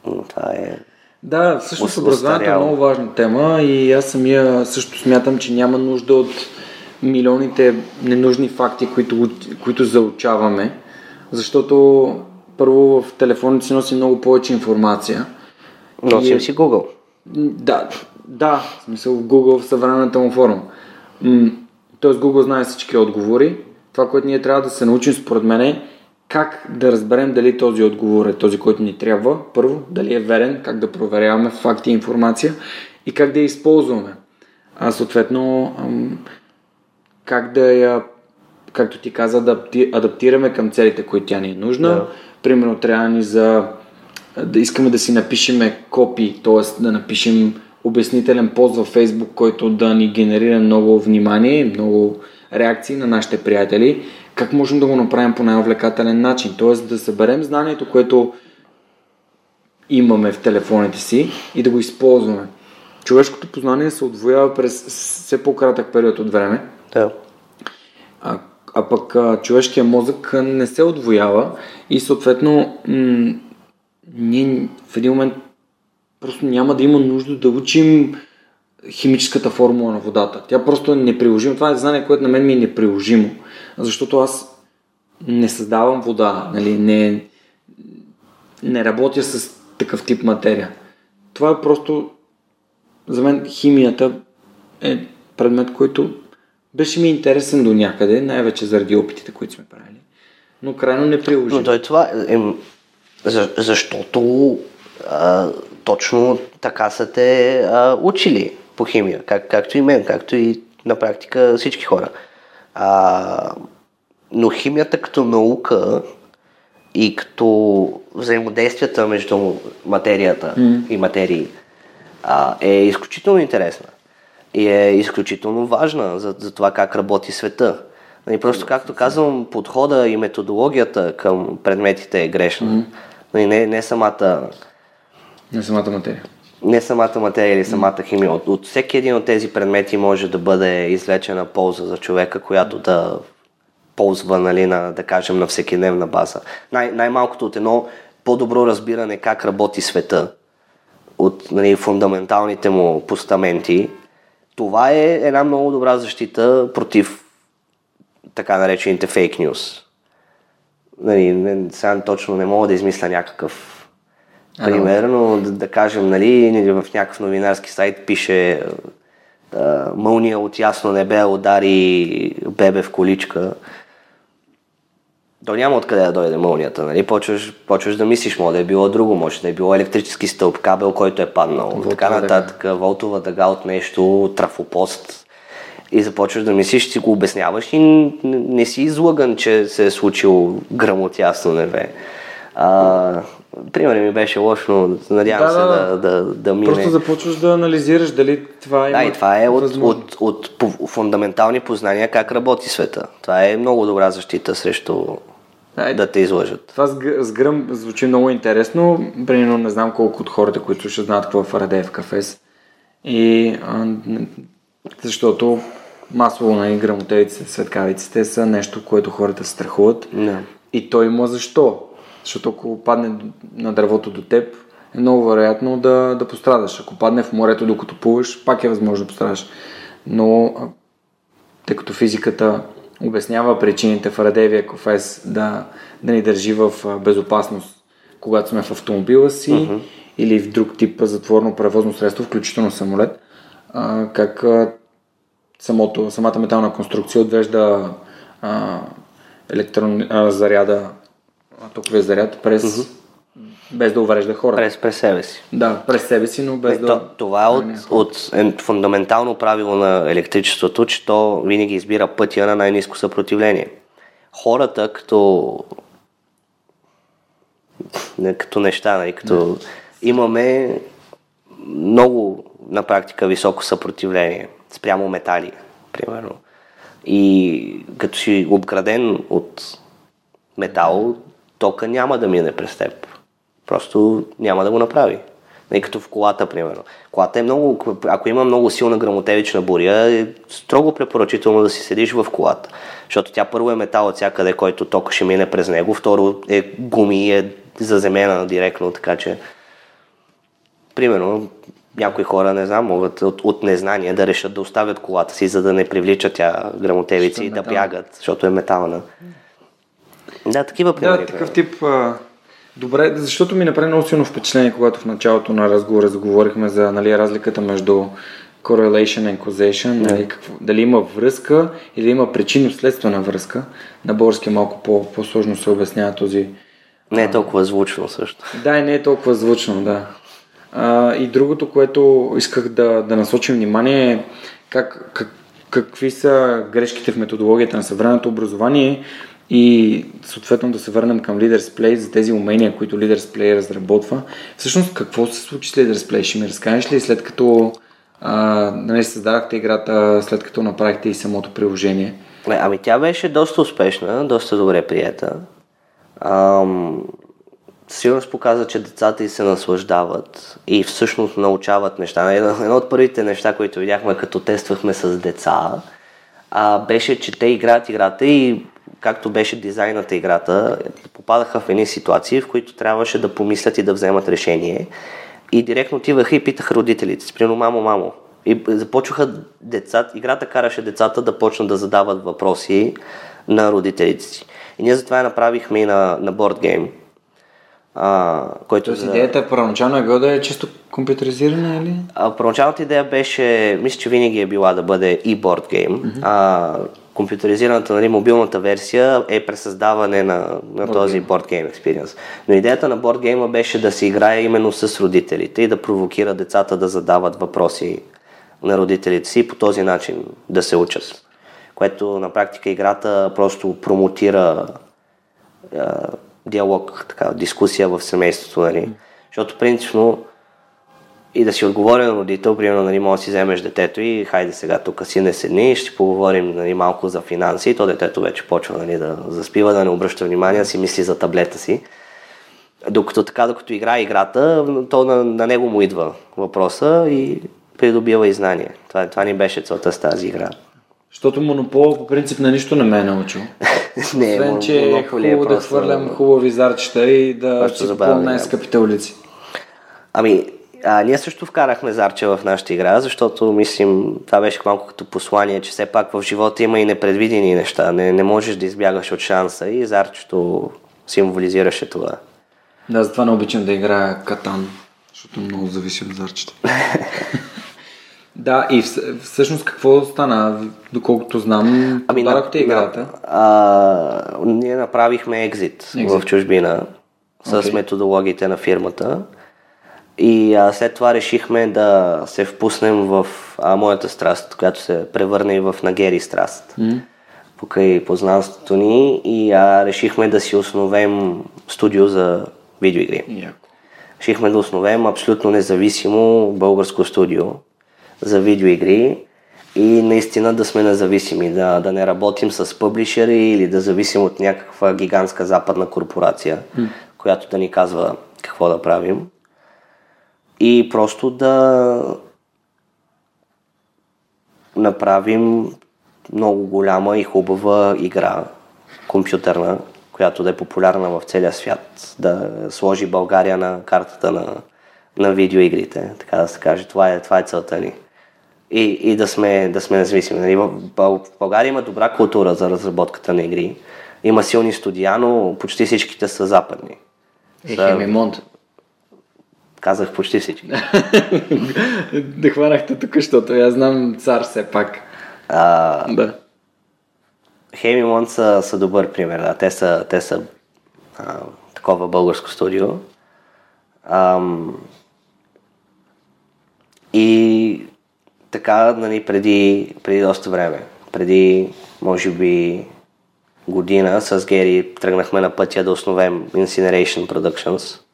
Това е... Да, всъщност Ос- образованието е много важна тема и аз самия също смятам, че няма нужда от милионите ненужни факти, които, които заучаваме, защото първо в телефоните си носи много повече информация. Носим И- си Google. Да, да, в смисъл в Google в съвременната му форма. М, Тоест Google знае всички отговори. Това, което ние трябва да се научим според мен е как да разберем дали този отговор е този, който ни трябва. Първо, дали е верен, как да проверяваме факти и информация и как да я използваме. А съответно, как да я, както ти каза, адапти, адаптираме към целите, които тя ни е нужна. Да. Примерно трябва ни за да искаме да си напишеме копи, т.е. да напишем обяснителен пост във Facebook, който да ни генерира много внимание много реакции на нашите приятели. Как можем да го направим по най-увлекателен начин? Т.е. да съберем знанието, което имаме в телефоните си и да го използваме. Човешкото познание се отвоява през все по-кратък период от време, Да. а, а пък а, човешкият мозък не се отвоява и съответно м- ние в един момент просто няма да има нужда да учим химическата формула на водата. Тя просто е неприложима. Това е знание, което на мен ми е неприложимо, защото аз не създавам вода, нали, не, не работя с такъв тип материя. Това е просто за мен химията е предмет, който беше ми интересен до някъде, най-вече заради опитите, които сме правили, но крайно неприложим. Но той това е, за, защото а, точно така са те а, учили по химия, как, както и мен, както и на практика всички хора. А, но химията като наука и като взаимодействията между материята mm. и материи а, е изключително интересна и е изключително важна за, за това как работи света. Нали, просто както казвам, подхода и методологията към предметите е грешна. Mm. Нали, не, не, самата, На самата материя. не самата материя или самата химия. От, от всеки един от тези предмети може да бъде извлечена полза за човека, която да ползва, нали, на, да кажем, на всекидневна база. Най- най-малкото от едно по-добро разбиране как работи света, от нали, фундаменталните му постаменти, това е една много добра защита против така наречените фейк нюс. Нали, не, сега точно не мога да измисля някакъв пример, но да, да кажем, нали, в някакъв новинарски сайт пише мълния от ясно небе удари бебе в количка. То няма откъде да дойде мълнията, нали? Почваш, почваш да мислиш, може да е било друго, може да е било електрически стълб, кабел, който е паднал, Волтова така нататък, волтова дъга от нещо, трафопост. И започваш да мислиш, си го обясняваш и н- не си излъган, че се е случил гръм от ясно небе. А, примерът ми беше лош, но надявам Да, се да, да, да, мине. Просто започваш да анализираш дали това има Да, и това е от, от, от, фундаментални познания как работи света. Това е много добра защита срещу Да, и- да те излъжат. Това с, гръм звучи много интересно. Примерно не знам колко от хората, които ще знаят какво е Фарадеев кафес. И а, защото масово на грамотевиците, светкавиците са нещо, което хората страхуват. Да. И то има защо. Защото ако падне на дървото до теб, е много вероятно да, да пострадаш. Ако падне в морето докато плуваш, пак е възможно да пострадаш. Но тъй като физиката обяснява причините в Радевия кофес да, да ни държи в безопасност, когато сме в автомобила си uh-huh. или в друг тип затворно превозно средство, включително самолет, а, как а, самото, самата метална конструкция отвежда а, електрон, а, заряда, токовия заряд през, uh-huh. без да уврежда хората. През, през себе си. Да, през себе си, но без Е, да... то, това е от, не, от е, фундаментално правило на електричеството, че то винаги избира пътя на най-низко съпротивление. Хората като не, като неща, нали, като имаме много на практика високо съпротивление спрямо метали, примерно. И като си обграден от метал, тока няма да мине през теб. Просто няма да го направи. Не като в колата, примерно. Колата е много, ако има много силна грамотевична буря, е строго препоръчително да си седиш в колата. Защото тя първо е метал от всякъде, който тока ще мине през него, второ е гуми е заземена директно, така че примерно някои хора, не знам, могат от, от незнание да решат да оставят колата си, за да не привличат тя грамотевици и да бягат, защото е метална. Да, такива примери. Да, такъв тип. А, добре, защото ми направи много силно впечатление, когато в началото на разговора заговорихме за нали, разликата между correlation and causation, нали, какво, дали има връзка или има причинно-следствена връзка. На български малко по, по-сложно се обяснява този. Не е толкова звучно също. Да, и не е толкова звучно, да. А, и другото, което исках да, да насочим внимание е как, как, какви са грешките в методологията на съвременното образование и съответно да се върнем към Leaders Play за тези умения, които Leaders Play разработва. Всъщност какво се случи с Leaders Play? Ще ми разкажеш ли след като а, нали, създадахте играта, след като направихте и самото приложение? Ами тя беше доста успешна, доста добре приета. Ам, сигурно показва, че децата и се наслаждават и всъщност научават неща. Едно от първите неща, които видяхме, като тествахме с деца, а, беше, че те играят играта и както беше дизайната играта, попадаха в едни ситуации, в които трябваше да помислят и да вземат решение. И директно отиваха и питаха родителите си, примерно, мамо, мамо. И започваха децата, играта караше децата да почнат да задават въпроси на родителите си. И ние затова я направихме и на, на Board Game, а, който Тоест за- идеята първоначално е била да е чисто компютъризирана или? а, първоначалната идея беше, мисля, че винаги е била да бъде и board game. Mm-hmm. А, компютъризираната, нали, мобилната версия е пресъздаване на, на този board game experience. Но идеята на board game беше да се играе именно с родителите и да провокира децата да задават въпроси на родителите си и по този начин да се учат. Което на практика играта просто промотира диалог, така, дискусия в семейството, нали? Защото принципно и да си отговорен родител, примерно, нали, може да си вземеш детето и хайде сега тук си не седни, ще поговорим нали, малко за финанси, и то детето вече почва нали, да заспива, да не обръща внимание, си мисли за таблета си. Докато така, докато играе играта, то на, на него му идва въпроса и придобива и знание. Това, това ни беше целта с тази игра. Защото монопол по принцип на нищо не ме е научил. Не, Освен, Мон- че е хубаво да просто- хвърлям хубави зарчета и да си купувам игра. най-скъпите улици. Ами, А, ние също вкарахме Зарче в нашата игра, защото мислим, това беше малко като послание, че все пак в живота има и непредвидени неща. Не, не можеш да избягаш от шанса и Зарчето символизираше това. Да, затова не обичам да играя катан, защото много зависи от зарчета. да, и всъщност какво стана, доколкото знам, ами, на, играта? А, ние направихме екзит, в чужбина с okay. методологиите на фирмата. И а, след това решихме да се впуснем в а, моята страст, която се превърне и в Нагери страст. Mm. Покрай познанството ни и а, решихме да си основем студио за видеоигри. Yeah. Решихме да основем абсолютно независимо българско студио за видеоигри и наистина да сме независими, да, да не работим с публишери или да зависим от някаква гигантска западна корпорация, mm. която да ни казва какво да правим и просто да направим много голяма и хубава игра, компютърна, която да е популярна в целия свят, да сложи България на картата на, на видеоигрите, така да се каже. Това е, това е целта ни. И, и да сме, да сме независими. Нали? В България има добра култура за разработката на игри. Има силни студия, но почти всичките са западни. Е, Хемимонт. Казах почти всички. да хванахте тук, защото аз знам цар все пак. А, да. Хемимон са, са добър пример. Да. Те са, те са а, такова българско студио. Ам, и така, нали, преди, преди доста време, преди, може би, година с Гери тръгнахме на пътя да основем Incineration Productions –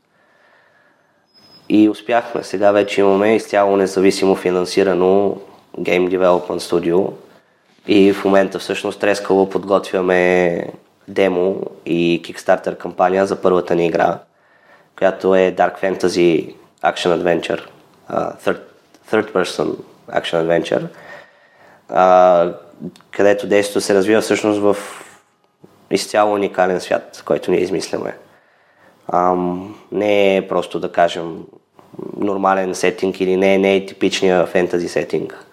и успяхме. Сега вече имаме изцяло независимо финансирано Game Development Studio. И в момента всъщност трескало подготвяме демо и Kickstarter кампания за първата ни игра, която е Dark Fantasy Action Adventure, uh, third, third Person Action Adventure, uh, където действието се развива всъщност в изцяло уникален свят, който ние измисляме. Ам, не е просто да кажем нормален сетинг или не, не е типичния фентази сетинг.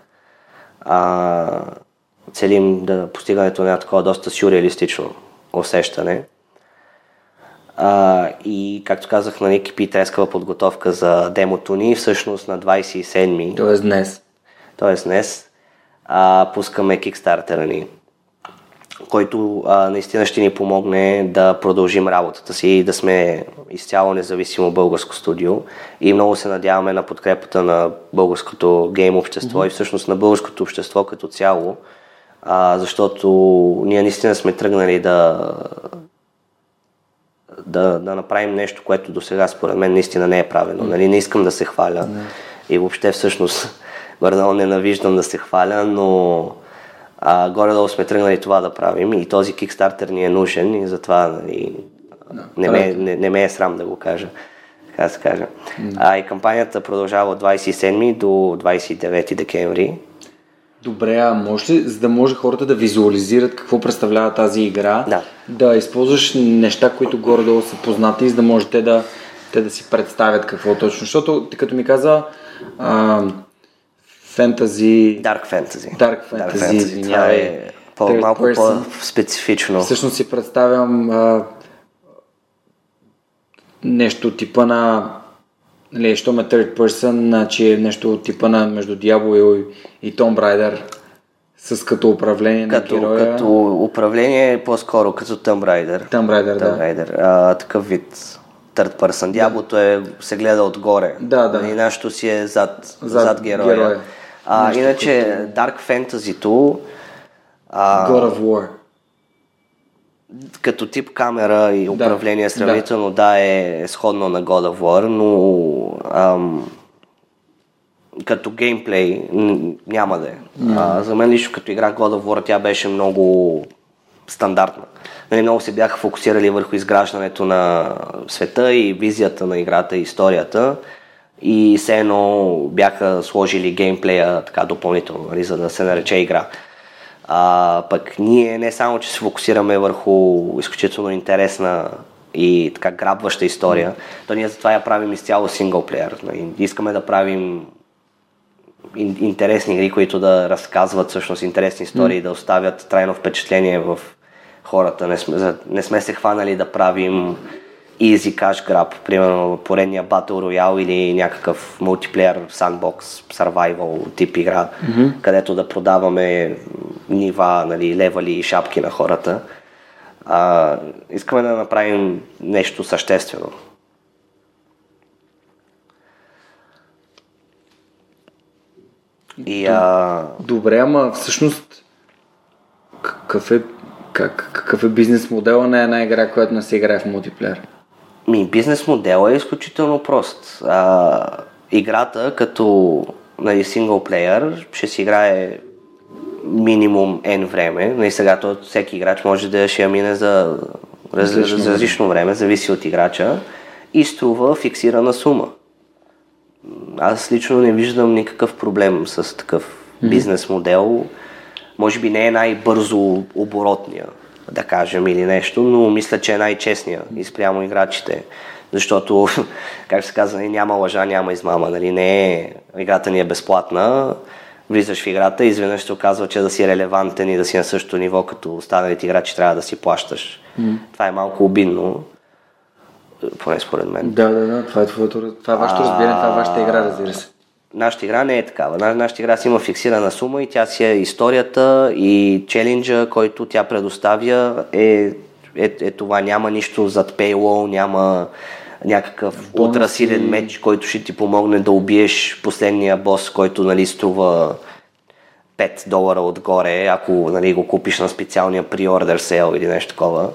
А, целим да постигането на такова доста сюрреалистично усещане. А, и както казах, на екипи трескава подготовка за демото ни, всъщност на 27-ми. Тоест днес. Тоест днес. А, пускаме кикстартера ни който а, наистина ще ни помогне да продължим работата си и да сме изцяло независимо българско студио. И много се надяваме на подкрепата на българското гейм общество mm-hmm. и всъщност на българското общество като цяло, а, защото ние наистина сме тръгнали да, да, да направим нещо, което до сега според мен наистина не е правено. Mm-hmm. Нали, не искам да се хваля mm-hmm. и въобще всъщност горе ненавиждам да се хваля, но а, горе-долу сме тръгнали това да правим и този кикстартер ни е нужен и затова нали, no, не, ме, не, не ме е срам да го кажа. Така да се кажа. Mm. А, и кампанията продължава от 27 до 29 декември. Добре, а може ли, за да може хората да визуализират какво представлява тази игра, да, да използваш неща, които горе-долу са познати, за да можете да, те да си представят какво точно. Защото, като ми каза, а, фентази... Dark Fantasy, Dark fantasy. Това е по, малко по-специфично. Всъщност си представям а, нещо типа на нали, що ме third person, значи е нещо типа на между Diablo и, и Tomb Raider с като управление като, на героя. Като управление е по-скоро като Tomb Raider. Tomb Raider, Tomb Raider. Да. А, такъв вид third person. Диаблото е, се гледа отгоре. Да, да. И нали, нашето си е зад, зад, зад героя. героя. А, Нещо иначе което... Dark Fantasy-то... А, God of War. Като тип камера и управление да, сравнително да. да е сходно на God of War, но ам, като геймплей няма да е. Mm. А, за мен лично като игра God of War тя беше много стандартна. Нали, много се бяха фокусирали върху изграждането на света и визията на играта и историята и все едно бяха сложили геймплея така допълнително, нали, за да се нарече игра. А, пък ние не само, че се фокусираме върху изключително интересна и така грабваща история, то ние затова я правим изцяло синглплеер. Нали. Искаме да правим интересни игри, които да разказват всъщност интересни истории, mm. да оставят трайно впечатление в хората. Не сме, не сме се хванали да правим easy cash grab, примерно поредния Battle Royale или някакъв мултиплеер sandbox, survival тип игра, mm-hmm. където да продаваме нива, нали, левали и шапки на хората. А, искаме да направим нещо съществено. И, а... Добре, ама всъщност какъв е, как, какъв е бизнес модела на една игра, която не се играе в мултиплеер? Ми, бизнес модел е изключително прост. А, играта като нали, синглплеер ще си играе минимум N време. Нали, сега то, всеки играч може да ще я мине за, различно, за различно време, зависи от играча и струва фиксирана сума. Аз лично не виждам никакъв проблем с такъв mm-hmm. бизнес модел. Може би не е най-бързо оборотния, да кажем, или нещо, но мисля, че е най-честния и спрямо играчите. Защото, как се казва, няма лъжа, няма измама. Нали? Не е, играта ни е безплатна, влизаш в играта и изведнъж се оказва, че да си релевантен и да си на същото ниво като останалите играчи трябва да си плащаш. Mm. Това е малко обидно, поне според мен. Да, да, да, това е, твоето, това е вашето разбиране, това е вашата игра, разбира се. Нашата игра не е такава. Нашата игра си има фиксирана сума и тя си е историята и челенджа, който тя предоставя е, е, е това. Няма нищо зад paywall, няма някакъв утрасилен меч, който ще ти помогне да убиеш последния бос, който нали, струва 5 долара отгоре, ако нали, го купиш на специалния pre-order sale или нещо такова.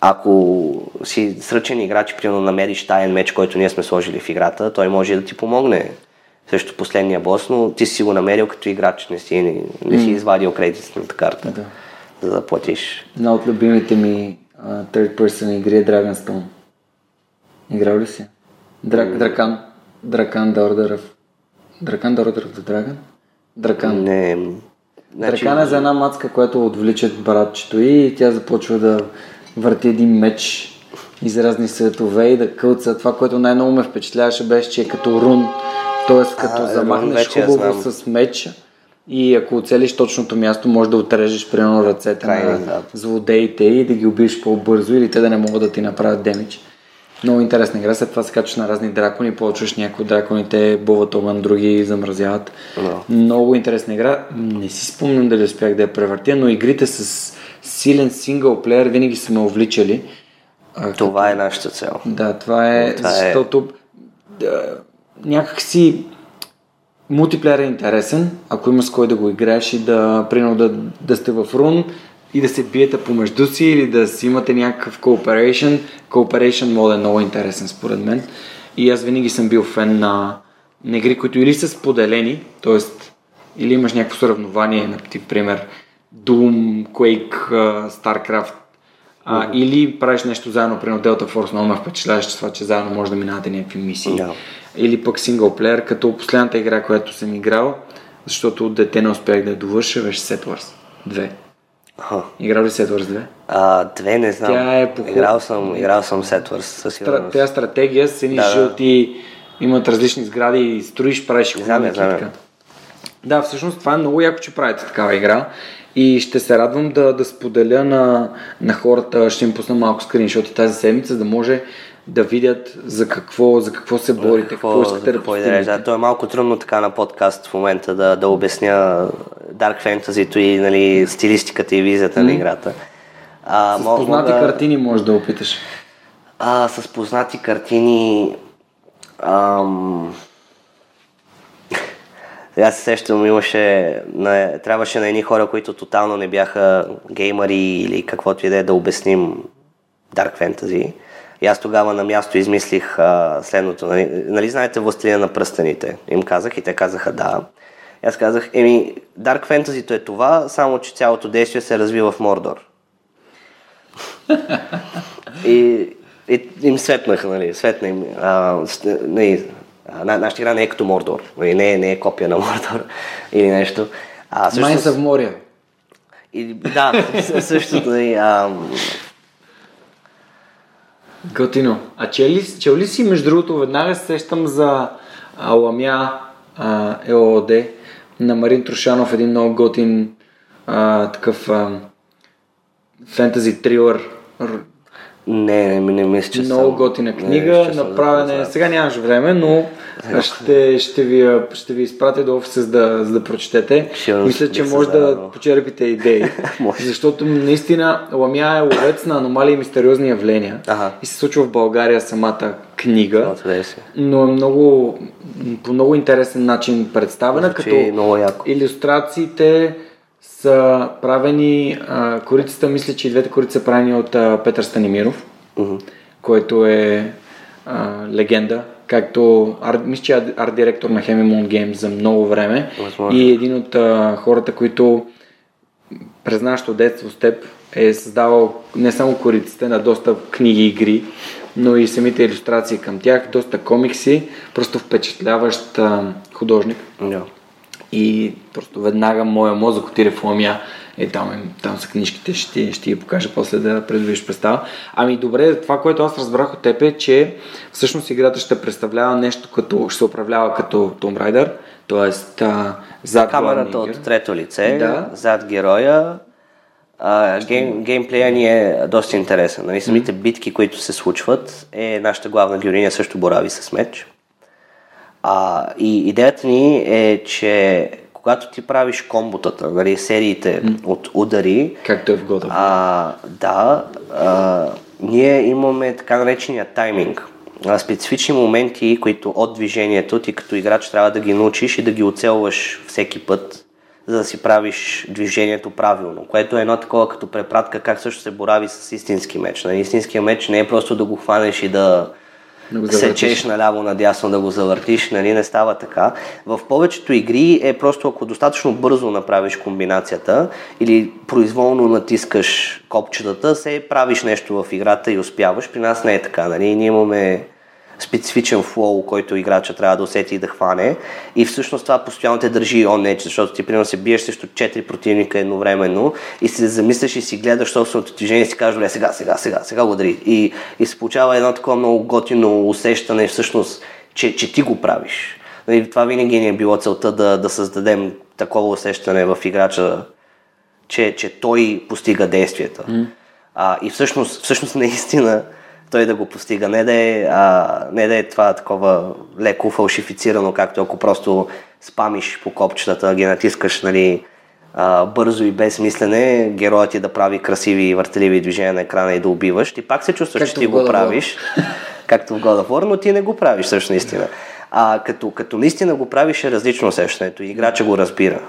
Ако си сръчен играч, примерно намериш таен меч, който ние сме сложили в играта, той може да ти помогне срещу последния бос, но ти си го намерил като играч, не си, не, не си извадил кредитната карта, да. за да платиш. Една от любимите ми uh, third person игри е Dragonstone. Играл ли си? Дра, mm. Дракан. Дракан Order of... Дракан The Order of the Dragon? Дракан. Не. Значи... Дракан е за една мацка, която отвличат братчето и тя започва да върти един меч из разни светове и да кълца. Това, което най-много ме впечатляваше беше, че е като рун. Т.е. като а, замахнеш хубаво с меч и ако оцелиш точното място, може да отрежеш примерно ръцете Край, на да. злодеите и да ги убиеш по-бързо или те да не могат да ти направят демидж. Много интересна игра. След това се качваш на разни дракони, почваш някои от драконите буват огън, други замразяват. No. Много интересна игра. Не си спомням дали успях да я превъртя, но игрите с силен сингъл плеер винаги са ме увличали. Това като... е нашата цел. Да, това е, това е- защото е... някакси мултиплеер е интересен, ако има с кой да го играеш и да, примерно, да, да сте в рун и да се биете помежду си или да си имате някакъв cooperation. Cooperation мод е много интересен според мен. И аз винаги съм бил фен на, на игри, които или са споделени, т.е. или имаш някакво съревнование, например Doom, Quake, StarCraft, а, или правиш нещо заедно, примерно Delta Force, много ме впечатляваш това, че заедно може да минавате някакви мисии. Yeah. Или пък синглплеер, като последната игра, която съм играл, защото от дете не успях да я довърша, беше Settlers 2. Ага. Играл ли Settlers 2? А, две не знам. Тя е поход... играл, съм, играл съм Settlers със сигурност. Тя стратегия с едни да, жълти, имат различни сгради и строиш, правиш и знам, знам. Да, всъщност това е много яко, че правите такава игра и ще се радвам да, да споделя на, на хората, ще им пусна малко скриншоти тази седмица, да може да видят за какво, за какво се борите, какво, какво искате да постигнете. Да, то е малко трудно така на подкаст в момента да, да обясня Dark Fantasy и нали, стилистиката и визията mm. на играта. А, с познати да... картини може да опиташ. А, с познати картини... Ам... Аз се сещам, имаше, на, трябваше на едни хора, които тотално не бяха геймари или каквото и да е да обясним Dark Fantasy. И аз тогава на място измислих а, следното. Нали, нали знаете Властелина на пръстените? Им казах и те казаха да. И аз казах, еми, Dark Fantasy е това, само че цялото действие се развива в Мордор. и, и им светнаха, нали, светна им. А, нали, на, нашата игра не е като Мордор, нали, не, е, не е копия на Мордор или нещо. А, също, Майн са в моря. И, да, същото. Нали, а, Готино. А чел ли, чел ли си, между другото, веднага се сещам за а, Ламя а, ЕООД на Марин Трушанов, един много готин а, такъв а, фентази трилър. Не, не, не мисля, че много съм- готина не, книга, съм направена е. Сега нямаш време, но ще, ще, ви, ще ви изпратя до офиса, за да, за да прочетете. Сигурно Мисля, че може да зарадвал. почерпите идеи. Защото наистина Ламя е ловец на аномалии и мистериозни явления. Ага. И се случва в България самата книга. Да но е много, по много интересен начин представена, Звучи като много яко. иллюстрациите са правени, а, корицата, мисля, че и двете корици са правени от а, Петър Станимиров, Мгм. който е а, легенда, както арт, мисля, че арт- арт-директор на Hemimon Games за много време Възможно. и един от а, хората, които през нашето детство с теб е създавал не само кориците на доста книги и игри, но и самите иллюстрации към тях, доста комикси, просто впечатляващ а, художник. Да. И просто веднага моя мозък отиде в ламя. Е, там, е, там са книжките, ще, ще я покажа после да предвидиш представа. Ами добре, това, което аз разбрах от теб е, че всъщност играта ще представлява нещо като, ще се управлява като Tomb Raider, т.е. зад Камерата от трето лице, Да. зад героя. А, гейм, геймплея ни е доста интересен. Нали, самите битки, които се случват, е нашата главна героиня също борави с меч. А, и идеята ни е, че когато ти правиш комботата, нали, сериите от удари, Както е в God а, да, а, ние имаме така наречения тайминг. Специфични моменти, които от движението ти като играч трябва да ги научиш и да ги оцелваш всеки път, за да си правиш движението правилно, което е едно такова като препратка как също се борави с истински меч. Нали, истинския меч не е просто да го хванеш и да, Сечеш наляво надясно да го завъртиш, нали, не става така. В повечето игри е просто ако достатъчно бързо направиш комбинацията или произволно натискаш копчетата, се правиш нещо в играта и успяваш. При нас не е така, нали, ние имаме специфичен флоу, който играча трябва да усети и да хване. И всъщност това постоянно те държи on edge, защото ти примерно се биеш срещу 4 противника едновременно и се замисляш и си гледаш собственото движение и си кажеш, добре, сега, сега, сега, сега удари. И, и се получава едно такова много готино усещане всъщност, че, че ти го правиш. Нали, това винаги ни е било целта да, да създадем такова усещане в играча, че, че той постига действията. Mm. А, и всъщност, всъщност наистина той да го постига. Не да е, а, не да е това такова леко фалшифицирано, както ако просто спамиш по копчетата, ги натискаш нали, а, бързо и без мислене, героят ти да прави красиви и въртеливи движения на екрана и да убиваш. Ти пак се чувстваш, Както че ти го правиш, както в God of War, но ти не го правиш също наистина. А като, като наистина го правиш е различно усещането и играча го разбира.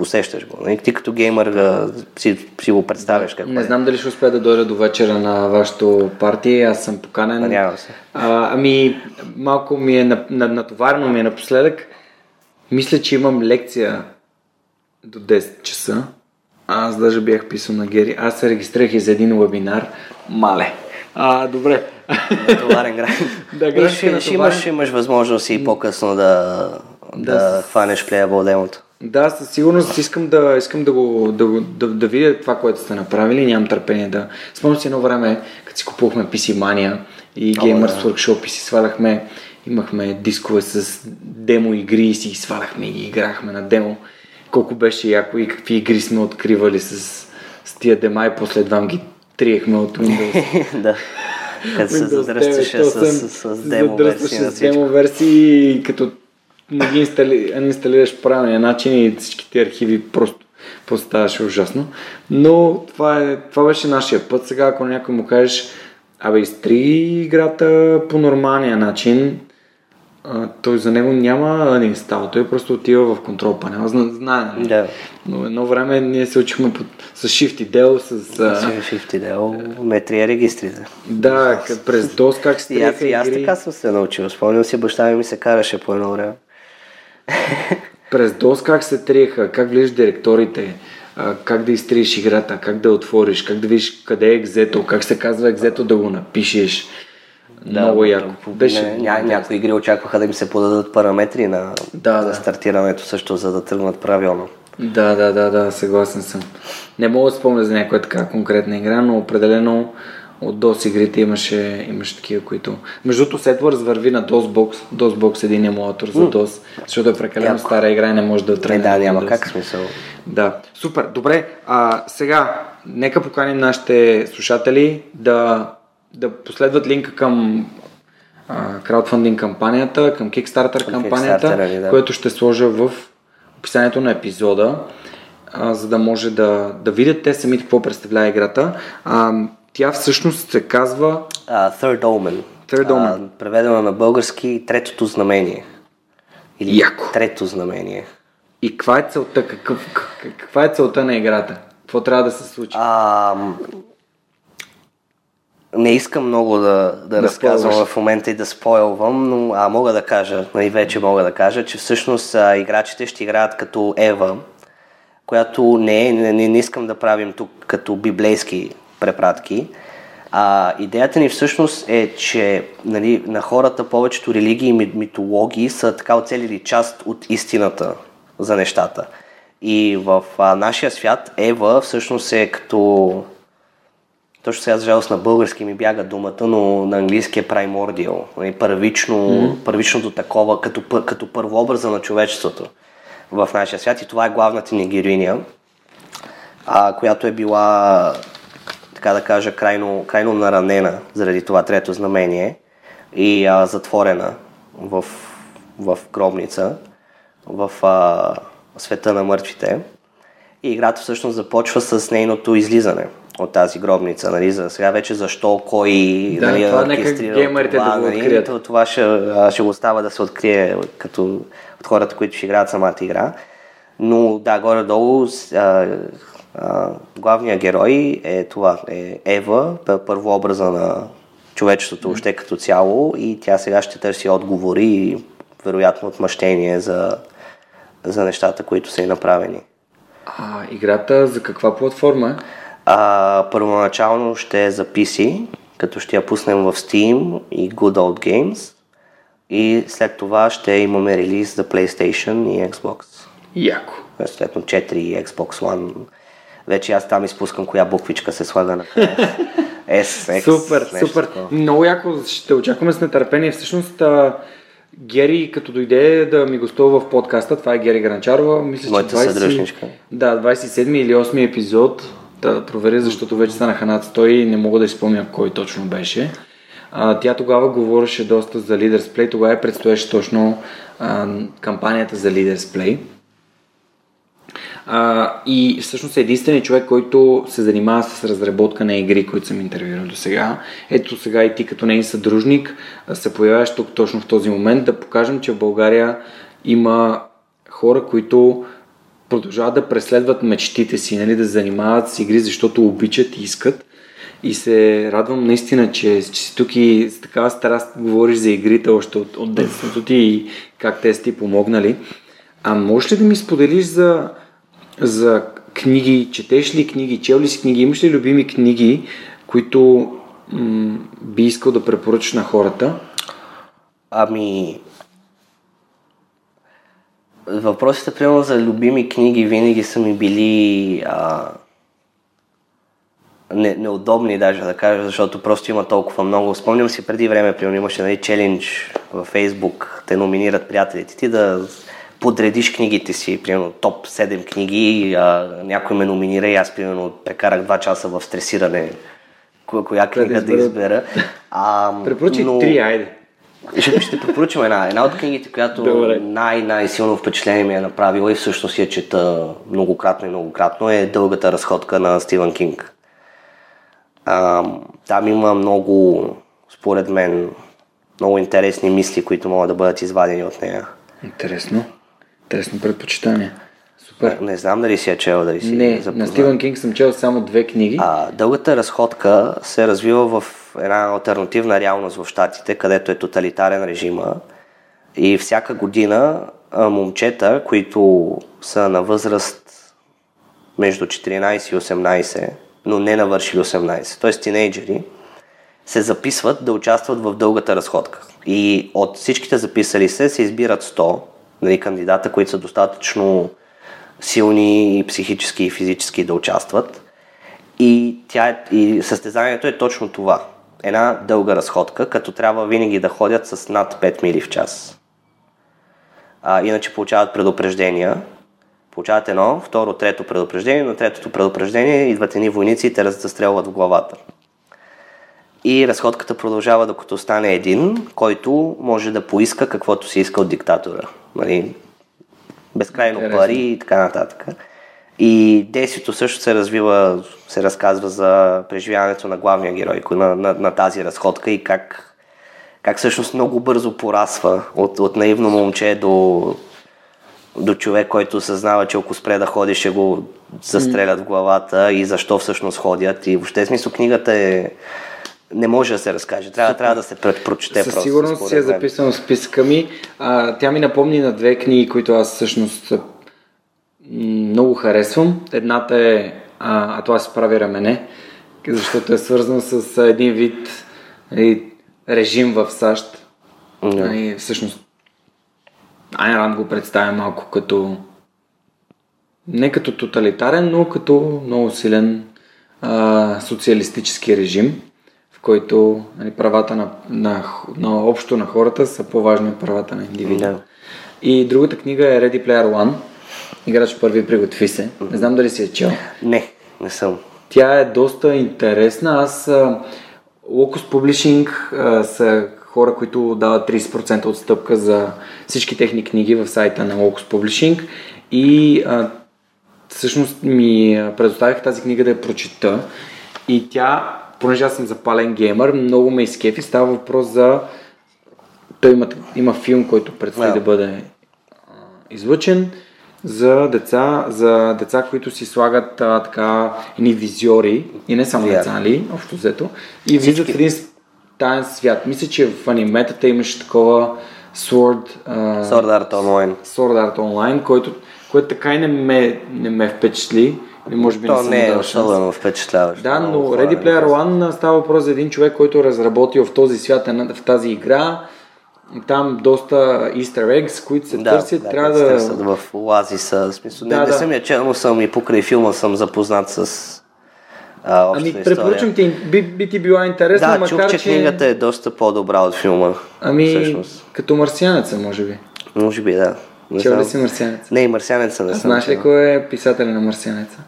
Усещаш го. Нали? Ти като геймър си, си го представяш какво Не е. знам дали ще успея да дойда до вечера на вашето парти. Аз съм поканен. Надявам се. А, ами, малко ми е на- на- натоварено ми е напоследък. Мисля, че имам лекция до 10 часа. Аз даже бях писал на Гери. Аз се регистрирах и за един вебинар. Мале. А, добре. Натоварен график. Да, график е ще, ще, имаш, имаш възможност и по-късно да, да, Да, хванеш плеябъл демото. Да, със сигурност искам да, искам да, го, да, да, да видя това, което сте направили. Нямам търпение да... Спомням си едно време, като си купувахме PC Mania и Gamers да. Workshop и си сваляхме, имахме дискове с демо игри и си сваляхме и играхме на демо. Колко беше яко и какви игри сме откривали с, с тия дема и после едва ги триехме от Windows. да. Като се задръстваше 9, с, с, с, демо версии на всичко. демо версии и като не ги инстали, инсталираш правилния начин и всичките архиви просто, просто ставаше ужасно. Но това, е, това беше нашия път. Сега ако някой му кажеш абе изтри играта по нормалния начин, а, той за него няма да инстал. Той просто отива в контрол панел. Зна, знае, нали? Да. Но едно време ние се учихме под, с Shift и Del, с... А, Shift идеал, метрия регистрите. да, през DOS как се И аз, и аз така съм се научил. Спомням си, баща ми ми се караше по едно време. През DOS как се триеха, как влизаш директорите, как да изтриеш играта, как да отвориш, как да видиш къде е екзето, как се казва екзето да го напишеш. Много яко. Беше... Не, ня, някои игри очакваха да им се подадат параметри на, Да, на да. стартирането също, за да тръгнат правилно. Да, да, да, да, съгласен съм. Не мога да спомня за някоя така конкретна игра, но определено, от DOS игрите имаше, имаше такива, които... Между другото, Settlers върви на DOSBox. DOSBox е един емулатор за DOS, защото е прекалено Яко. стара игра и не може да Не, тръгне. да, на няма DOS. как смисъл. Да, супер. Добре, а, сега, нека поканим нашите слушатели да, да последват линка към краудфандинг кампанията, към Kickstarter Към кампанията, Kickstarter, да. което ще сложа в описанието на епизода, а, за да може да, да видят те самите какво представлява играта. А, тя всъщност се казва Uh, Third Omen. Third Omen. Uh, преведено на български Третото знамение. Или Яко. Трето знамение. и каква е целта, какъв, как- каква е целта на играта? Какво трябва да се случи? А, не искам много да, да, Да разказвам спойлваш. в момента и да спойлвам, но а, мога да кажа, и вече мога да кажа, че всъщност а, играчите ще играят като Ева, която не е, не, не, искам да правим тук като библейски препратки. А, идеята ни всъщност е, че нали, на хората повечето религии и ми- митологии са така оцелили част от истината за нещата. И в а, нашия свят Ева всъщност е като точно сега, за жалост, на български ми бяга думата, но на английски е primordial. Нали, Първично, mm. Първичното такова, като, като първообраза на човечеството в нашия свят. И това е главната ни героиня, а, която е била, така да кажа, крайно, крайно наранена заради това трето знамение и а, затворена в, в гробница, в а, света на мъртвите. И играта всъщност започва с нейното излизане от тази гробница. Нали? За сега вече защо, кой Да, нали, това нека геймерите да го нали? открият. То- Това ще, ще го остава да се открие като, от хората, които ще играят самата игра. Но да, горе-долу а, а, главният герой е това, е Ева, пър- първообраза на човечеството още като цяло и тя сега ще търси отговори и вероятно отмъщение за, за нещата, които са и направени. А, играта за каква платформа е? А, първоначално ще е за PC, като ще я пуснем в Steam и Good Old Games. И след това ще имаме релиз за PlayStation и Xbox. Яко. Съответно 4 и Xbox One. Вече аз там изпускам коя буквичка се слага на. S, X, Супер, нещо супер. такова. Много яко, ще очакваме с нетърпение. Всъщност, а, Гери, като дойде да ми гостува в подкаста, това е Гери Гранчарова, мисля, Моята че 20... съдръжничка. Да, 27 или 8 епизод. Да проверя, защото вече станаха над 100 и не мога да изпомня кой точно беше. А, тя тогава говореше доста за Leaders Play, тогава предстоеше точно а, кампанията за Leaders Play. А, и всъщност единственият човек, който се занимава с разработка на игри, които съм интервюирал до сега. Ето сега и ти като нейн съдружник се появяваш тук точно в този момент да покажем, че в България има хора, които продължават да преследват мечтите си, нали, да занимават с игри, защото обичат и искат. И се радвам наистина, че, че си тук и с такава страст говориш за игрите още от, от детството ти и как те са ти помогнали. А можеш ли да ми споделиш за, за книги? Четеш ли книги? Чел ли си книги? Имаш ли любими книги, които м- би искал да препоръчаш на хората? Ами, въпросите, примерно, за любими книги винаги са ми били а, не, неудобни, даже да кажа, защото просто има толкова много. Спомням си преди време, примерно, имаше нали, челендж във Фейсбук, те номинират приятелите ти да подредиш книгите си, примерно топ 7 книги, а, някой ме номинира и аз, примерно, прекарах 2 часа в стресиране коя, книга да избера. избера. А, Препоръчай но- три, айде. Ще, ще препоръчам една. Една от книгите, която Добре. най-най-силно впечатление ми е направила и всъщност я чета многократно и многократно е Дългата разходка на Стивън Кинг. А, там има много, според мен, много интересни мисли, които могат да бъдат извадени от нея. Интересно. Интересно предпочитание. Супер. Не знам дали си я чел, дали си Не, запознат. на Стивен Кинг съм чел само две книги. А, дългата разходка се развива в една альтернативна реалност в Штатите, където е тоталитарен режима. И всяка година момчета, които са на възраст между 14 и 18, но не навършили 18, т.е. тинейджери, се записват да участват в дългата разходка. И от всичките записали се се избират 100 нали, кандидата, които са достатъчно силни и психически и физически да участват. И, тя, е- и състезанието е точно това. Една дълга разходка, като трябва винаги да ходят с над 5 мили в час. А, иначе получават предупреждения. Получават едно, второ, трето предупреждение. На третото предупреждение идват едни войници и те застрелват в главата. И разходката продължава докато стане един, който може да поиска каквото си иска от диктатора. Нали? Безкрайно Интересно. пари и така нататък. И действието също се развива, се разказва за преживяването на главния герой на, на, на тази разходка и как, как всъщност много бързо порасва от, от наивно момче до, до човек, който съзнава, че ако спре да ходи, ще го застрелят в главата и защо всъщност ходят. И въобще смисъл книгата е... Не може да се разкаже. Трябва, трябва да се прочете Със просто. сигурност си е записано в списъка ми. А, тя ми напомни на две книги, които аз всъщност много харесвам. Едната е а, а това се прави рамене, защото е свързано с един вид нали, режим в САЩ. Да. Нали, всъщност Айн Ранд го представя малко като не като тоталитарен, но като много силен а, социалистически режим, който нали, правата на, на, на общо на хората са по-важни от правата на индивида. Да. И другата книга е Ready Player One. Играч първи приготви се. Не знам дали си е чел. Не, не съм. Тя е доста интересна. Аз Locus Publishing а, са хора, които дават 30% отстъпка за всички техни книги в сайта на Locus Publishing и а, всъщност ми предоставих тази книга да я прочита и тя, понеже аз съм запален геймър, много ме изкефи. Става въпрос за... Той има, има филм, който предстои Да. да бъде излъчен за деца, за деца, които си слагат а, така едни визиори и не само деца, нали, общо взето, и влизат в един таен свят. Мисля, че в аниметата имаше такова Sword, а, Sword Art Online. Sword Art Online, който, което така и не ме, не ме впечатли. Или може би То съм не е особено впечатляващо. Да, но Ready не Player One става въпрос за един човек, който е разработил в този свят, в тази игра. Там доста easter eggs, които се Да, търсят. да, трябва да... търсят в оазиса. В смисъл, Да, не, не да. съм я чел, но съм и покрай филма съм запознат с а, Ами, история. препоръчвам ти, би, би ти била интересна, Да, макар чух, че книгата е доста по-добра от филма. Ами, Всъщност. като марсианеца, може би. Може би, да. Не Чел ли си марсианеца? Не, и марсианеца не А съм знаеш ли кой е писателя на марсианеца?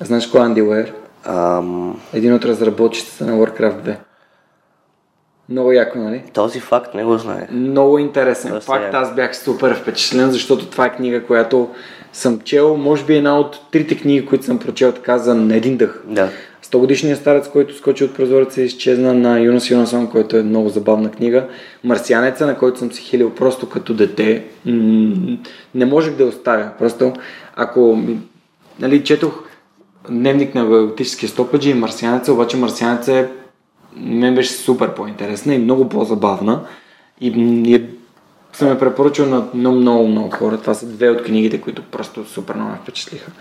Знаеш кой е Анди Уейр? Ам, Един от разработчиците на Warcraft 2. Много яко, нали? този факт не го знае. Много интересен Доста факт. яко. Аз бях супер впечатлен, защото това е книга, която съм чел, може би една от трите книги, които съм прочел така за на един дъх. Да. 100 годишният старец, който скочи от прозореца и изчезна на Юнас Юнасон, който е много забавна книга. Марсианеца, на който съм се хилил просто като дете. М- не можех да оставя. Просто ако нали, четох дневник на галактическия стопаджи и Марсианеца, обаче Марсианеца е мен беше супер по-интересна и много по-забавна. И, и съм я препоръчал на много, много, много хора. Това са две от книгите, които просто супер много ме впечатлиха.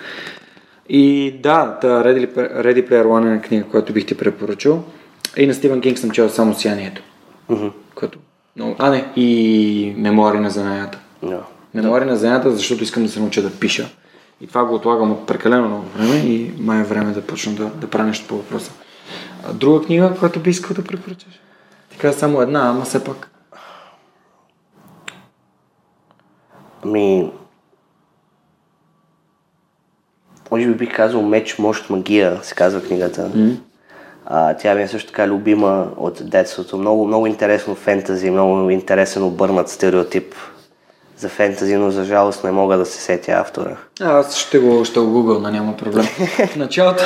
И да, та Ready, Ready Player One е книга, която бих ти препоръчал. И на Стивен Кинг съм чел само Сиянието. Мгм. Което много... А, не, и Мемуари на занаята. Да. Мемуари на занаята, защото искам да се науча да пиша. И това го отлагам от прекалено много време и май е време да почна да, да правя нещо по въпроса. Друга книга, която би искал да препоръчаш? Ти каза само една, ама все пак. Ами... Може би бих казал Меч, мощ, магия, се казва книгата. Mm. А, тя ми е също така любима от детството. Много, много интересно фентази, много интересен обърнат стереотип за фентази, но за жалост не мога да се сетя автора. А, аз ще го, ще го гугълна, няма проблем. В началото,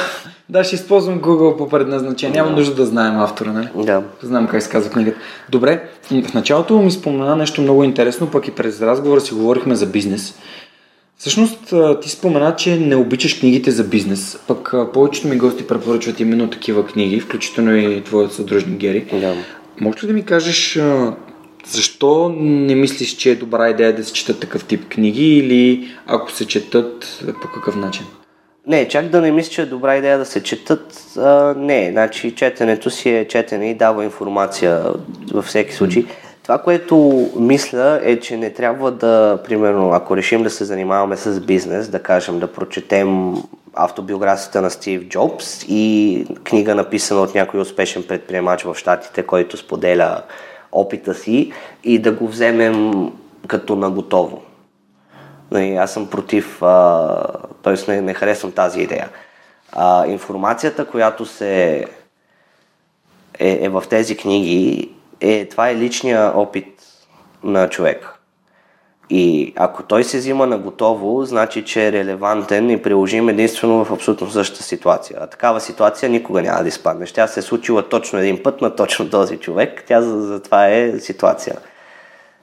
да, ще използвам Google по предназначение. Няма нужда да знаем автора, нали? Да. Знам как се казва книгата. Добре, в началото ми спомена нещо много интересно, пък и през разговора си говорихме за бизнес. Всъщност, ти спомена, че не обичаш книгите за бизнес, пък повечето ми гости препоръчват именно такива книги, включително и твоят съдружник Гери. Да. Може ли да ми кажеш защо не мислиш, че е добра идея да се четат такъв тип книги или ако се четат, по какъв начин? Не, чак да не мисля, че е добра идея да се четат. А, не, значи четенето си е четене и дава информация във всеки случай. Това, което мисля е, че не трябва да, примерно, ако решим да се занимаваме с бизнес, да кажем, да прочетем автобиографията на Стив Джобс и книга написана от някой успешен предприемач в Штатите, който споделя опита си и да го вземем като наготово. Нали, аз съм против, т.е. Не, не харесвам тази идея. А, информацията, която се е, е в тези книги, е, това е личния опит на човек. И ако той се взима на готово, значи, че е релевантен и приложим единствено в абсолютно същата ситуация. А такава ситуация никога няма да изпадне. Тя се е случила точно един път на точно този човек. Тя за, за е ситуация.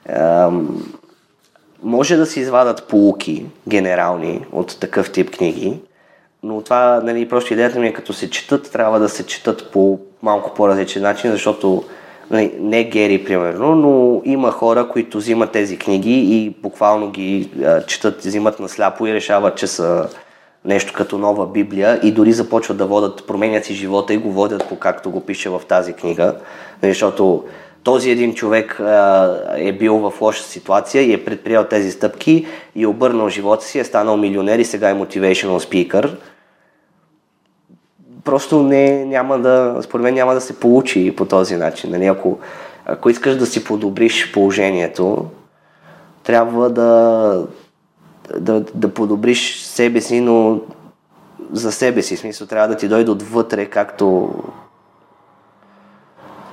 Ем, може да се извадат полуки генерални от такъв тип книги, но това, нали, просто идеята ми е като се четат, трябва да се четат по малко по-различен начин, защото не Гери, примерно, но има хора, които взимат тези книги и буквално ги а, четат, взимат на сляпо и решават, че са нещо като нова Библия и дори започват да водят, променят си живота и го водят по както го пише в тази книга, нали, защото този един човек а, е бил в лоша ситуация и е предприел тези стъпки и е обърнал живота си, е станал милионер и сега е motivational speaker просто не, няма да, според мен няма да се получи по този начин. Нали? Ако, ако искаш да си подобриш положението, трябва да, да, да подобриш себе си, но за себе си. В смисъл, трябва да ти дойде отвътре, както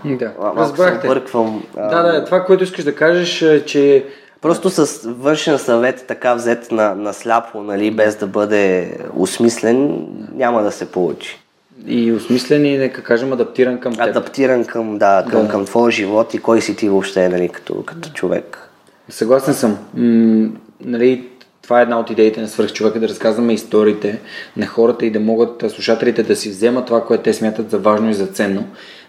да, разбрахте. Бърквам, да, да, това, което искаш да кажеш, е, че Просто с външен съвет, така взет на, на сляпо, нали, без да бъде осмислен, няма да се получи. И осмислен и, нека кажем, адаптиран към теб. Адаптиран към, да, към, да. към твоя живот и кой си ти въобще, нали, като, като човек. Съгласен съм. М- нали, това е една от идеите на свърхчовека, да разказваме историите на хората и да могат слушателите да си вземат това, което те смятат за важно и за ценно.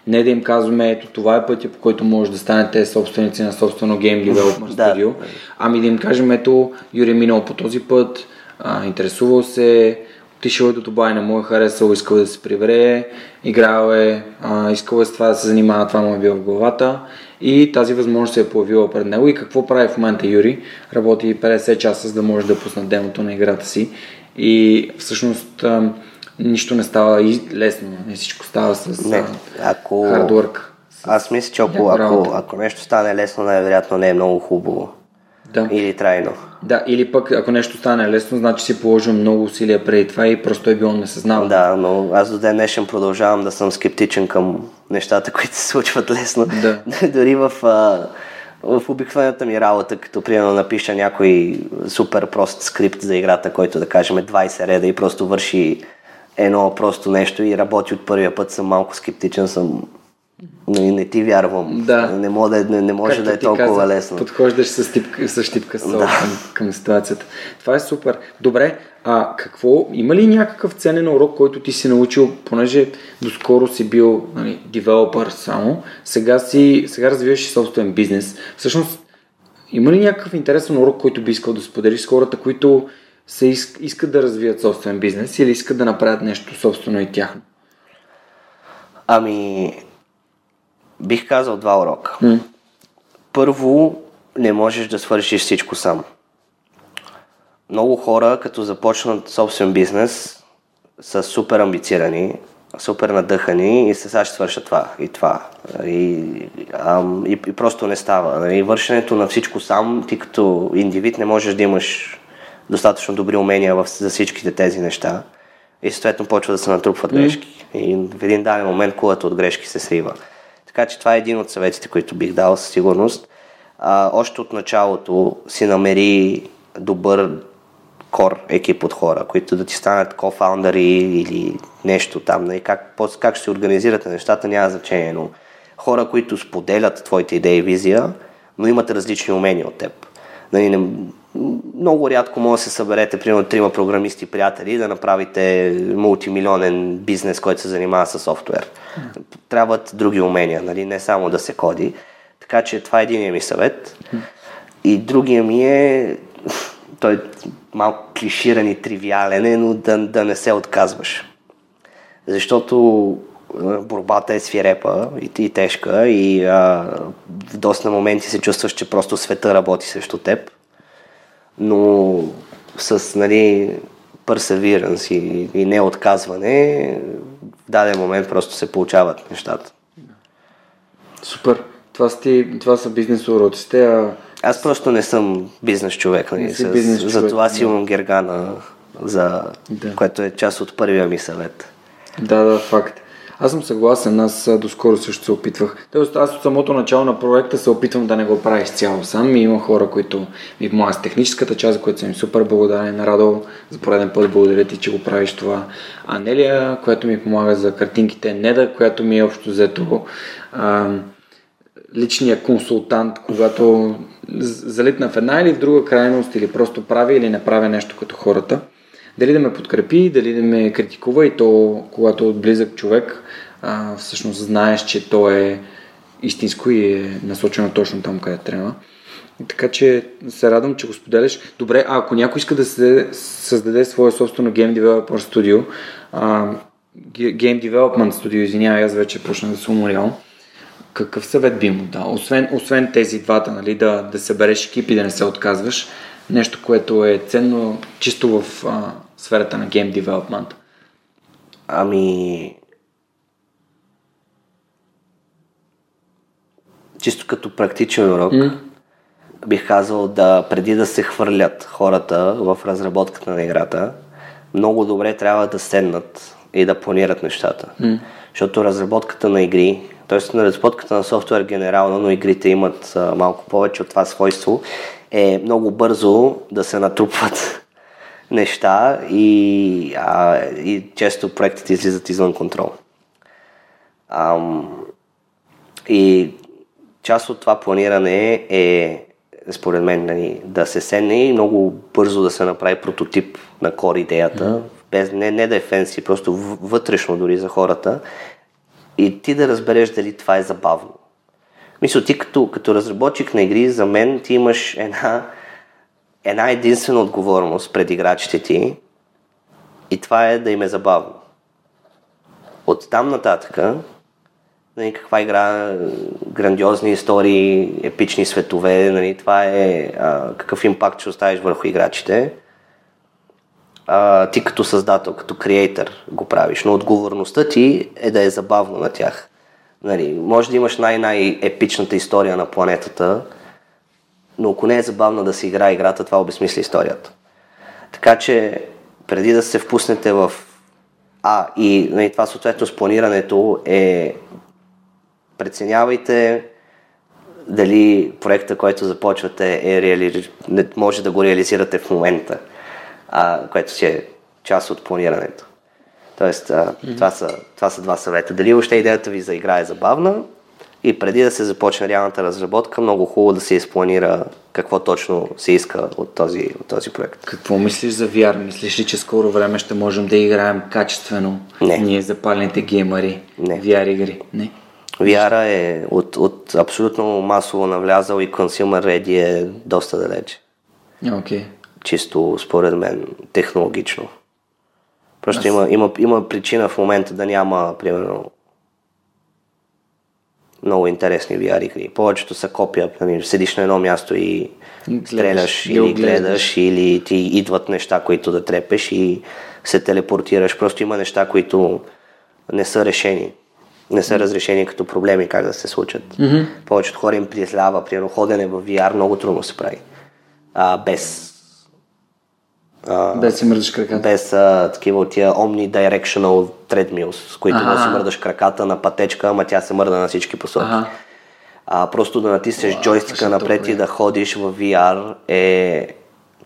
Не да им казваме, ето това е пътя, по който може да станете собственици на собствено Game Developer Studio, ами да им кажем, ето Юрий е минал по този път, а, интересувал се, отишъл е до Дубай, не му е харесал, искал да се прибере, играл е, а, искал е с това да се занимава, това му е било в главата и тази възможност се е появила пред него. И какво прави в момента Юри? Работи 50 часа, за да може да пусне демото на играта си и всъщност а, нищо не става и лесно, не всичко става с не, ако... work. Аз мисля, че ако, ако, ако нещо стане лесно, най-вероятно не е много хубаво. Да. Или трайно. Да, или пък ако нещо стане лесно, значи си положил много усилия преди това и просто е било несъзнавано. Да, но аз до ден днешен продължавам да съм скептичен към нещата, които се случват лесно. Да. Дори в, в обикновената ми работа, като примерно напиша някой супер прост скрипт за играта, който да кажем 20 реда и просто върши едно просто нещо и работи от първия път, съм малко скептичен, съм не, не ти вярвам. Да. Не, може да, е- не, не може Както да е толкова каза, лесно. Подхождаш с, типка, с щипка сол да. към, към ситуацията. Това е супер. Добре, а какво, има ли някакъв ценен урок, който ти си научил, понеже доскоро си бил нали, девелопър само, сега, си, сега развиваш и собствен бизнес. Всъщност, има ли някакъв интересен урок, който би искал да споделиш с хората, които се иск, искат да развият собствен бизнес или искат да направят нещо собствено и тяхно? Ами, Бих казал два урока. Mm. Първо, не можеш да свършиш всичко сам. Много хора, като започнат собствен бизнес, са супер амбицирани, супер надъхани и се сега ще свършат това и това. И, ам, и, и просто не става. И вършенето на всичко сам, ти като индивид не можеш да имаш достатъчно добри умения в, за всичките тези неща. И съответно почва да се натрупват грешки. Mm. И в един даден момент кулата от грешки се срива. Така че това е един от съветите, които бих дал със сигурност. А, още от началото си намери добър кор екип от хора, които да ти станат кофаундъри или нещо там. Нали? Как, как ще се организирате нещата, няма значение, но хора, които споделят твоите идеи и визия, но имат различни умения от теб. Нали, не, много рядко може да се съберете, примерно, трима програмисти приятели да направите мултимилионен бизнес, който се занимава с софтуер. Трябват други умения, нали? не само да се коди. Така че това е един ми съвет. И другия ми е, той е малко клиширан и тривиален е, но да, да не се отказваш. Защото борбата е свирепа и, и тежка и а, в доста моменти се чувстваш, че просто света работи срещу теб но с нали, perseverance и, и не отказване, в даден момент просто се получават нещата. Супер. Това са, ти, това са бизнес уроците, а Аз просто не съм бизнес човек, нали? Не си С- бизнес човек, Затова си имам гергана, за... Да. което е част от първия ми съвет. Да, да, факт. Аз съм съгласен, аз доскоро също се опитвах. Тоест, аз от самото начало на проекта се опитвам да не го правя изцяло сам. И има хора, които ми помагат с техническата част, за която съм супер благодарен. Радо, за пореден път благодаря ти, че го правиш това. Анелия, която ми помага за картинките. Неда, която ми е общо взето а, личния консултант, когато залитна в една или в друга крайност, или просто прави или не прави нещо като хората. Дали да ме подкрепи, дали да ме критикува и то, когато от близък човек, а, всъщност знаеш, че то е истинско и е насочено точно там, къде трябва. Така че се радвам, че го споделяш. Добре, а ако някой иска да се създаде свое собствено Game Developer Studio, а, Game Development Studio, извинявай, аз вече почнах да се уморявам какъв съвет би му дал? Освен, освен тези двата, нали, да, да събереш екип и да не се отказваш, нещо, което е ценно чисто в а, сферата на гейм девелопмент. Ами... Чисто като практичен урок, mm. бих казал да преди да се хвърлят хората в разработката на играта, много добре трябва да седнат и да планират нещата. Mm. Защото разработката на игри, т.е. на разработката на софтуер генерално, но игрите имат а, малко повече от това свойство, е много бързо да се натрупват неща и, а, и често проектите излизат извън контрол. Ам, и част от това планиране е, според мен, нали, да се седне и много бързо да се направи прототип на кор идеята, mm-hmm. без, не, не да е фенси, просто вътрешно дори за хората и ти да разбереш дали това е забавно. Мисля, ти като, като разработчик на игри, за мен ти имаш една, една единствена отговорност пред играчите ти и това е да им е забавно. От там нататъка, нали, каква игра, грандиозни истории, епични светове, нали, това е а, какъв импакт ще оставиш върху играчите. А, ти като създател, като креатор го правиш, но отговорността ти е да е забавно на тях. Нали, може да имаш най-най-епичната история на планетата, но ако не е забавно да се играе играта, това обезмисли историята. Така че, преди да се впуснете в А и нали, това съответно с планирането е преценявайте дали проекта, който започвате, е реали... може да го реализирате в момента, а, което си е част от планирането. Тоест, а, mm-hmm. това, са, това са два съвета. Дали въобще идеята ви за игра е забавна и преди да се започне реалната разработка, много хубаво да се изпланира какво точно се иска от този, от този проект. Какво мислиш за VR? Мислиш ли, че скоро време ще можем да играем качествено? Не. Ние запалените геймари. Не. VR игри. Не. VR е от, от абсолютно масово навлязал и consumer ready е доста далеч. Окей. Okay. Чисто според мен технологично. Просто има, има, има причина в момента да няма, примерно, много интересни VR игри. Повечето са копия, нали, седиш на едно място и Гледаш, стреляш или оглеждаш. гледаш, или ти идват неща, които да трепеш и се телепортираш. Просто има неща, които не са решени. Не са разрешени като проблеми как да се случат. Mm-hmm. Повечето хора им призлява, примерно ходене в VR много трудно се прави. А, без Без да си мърдаш краката. без а, такива от тия omnidirectional treadmills, с които да си мърдаш краката на пътечка, ама тя се мърда на всички посоки. Аха. А, просто да натиснеш джойстика ще напред и да ходиш в VR е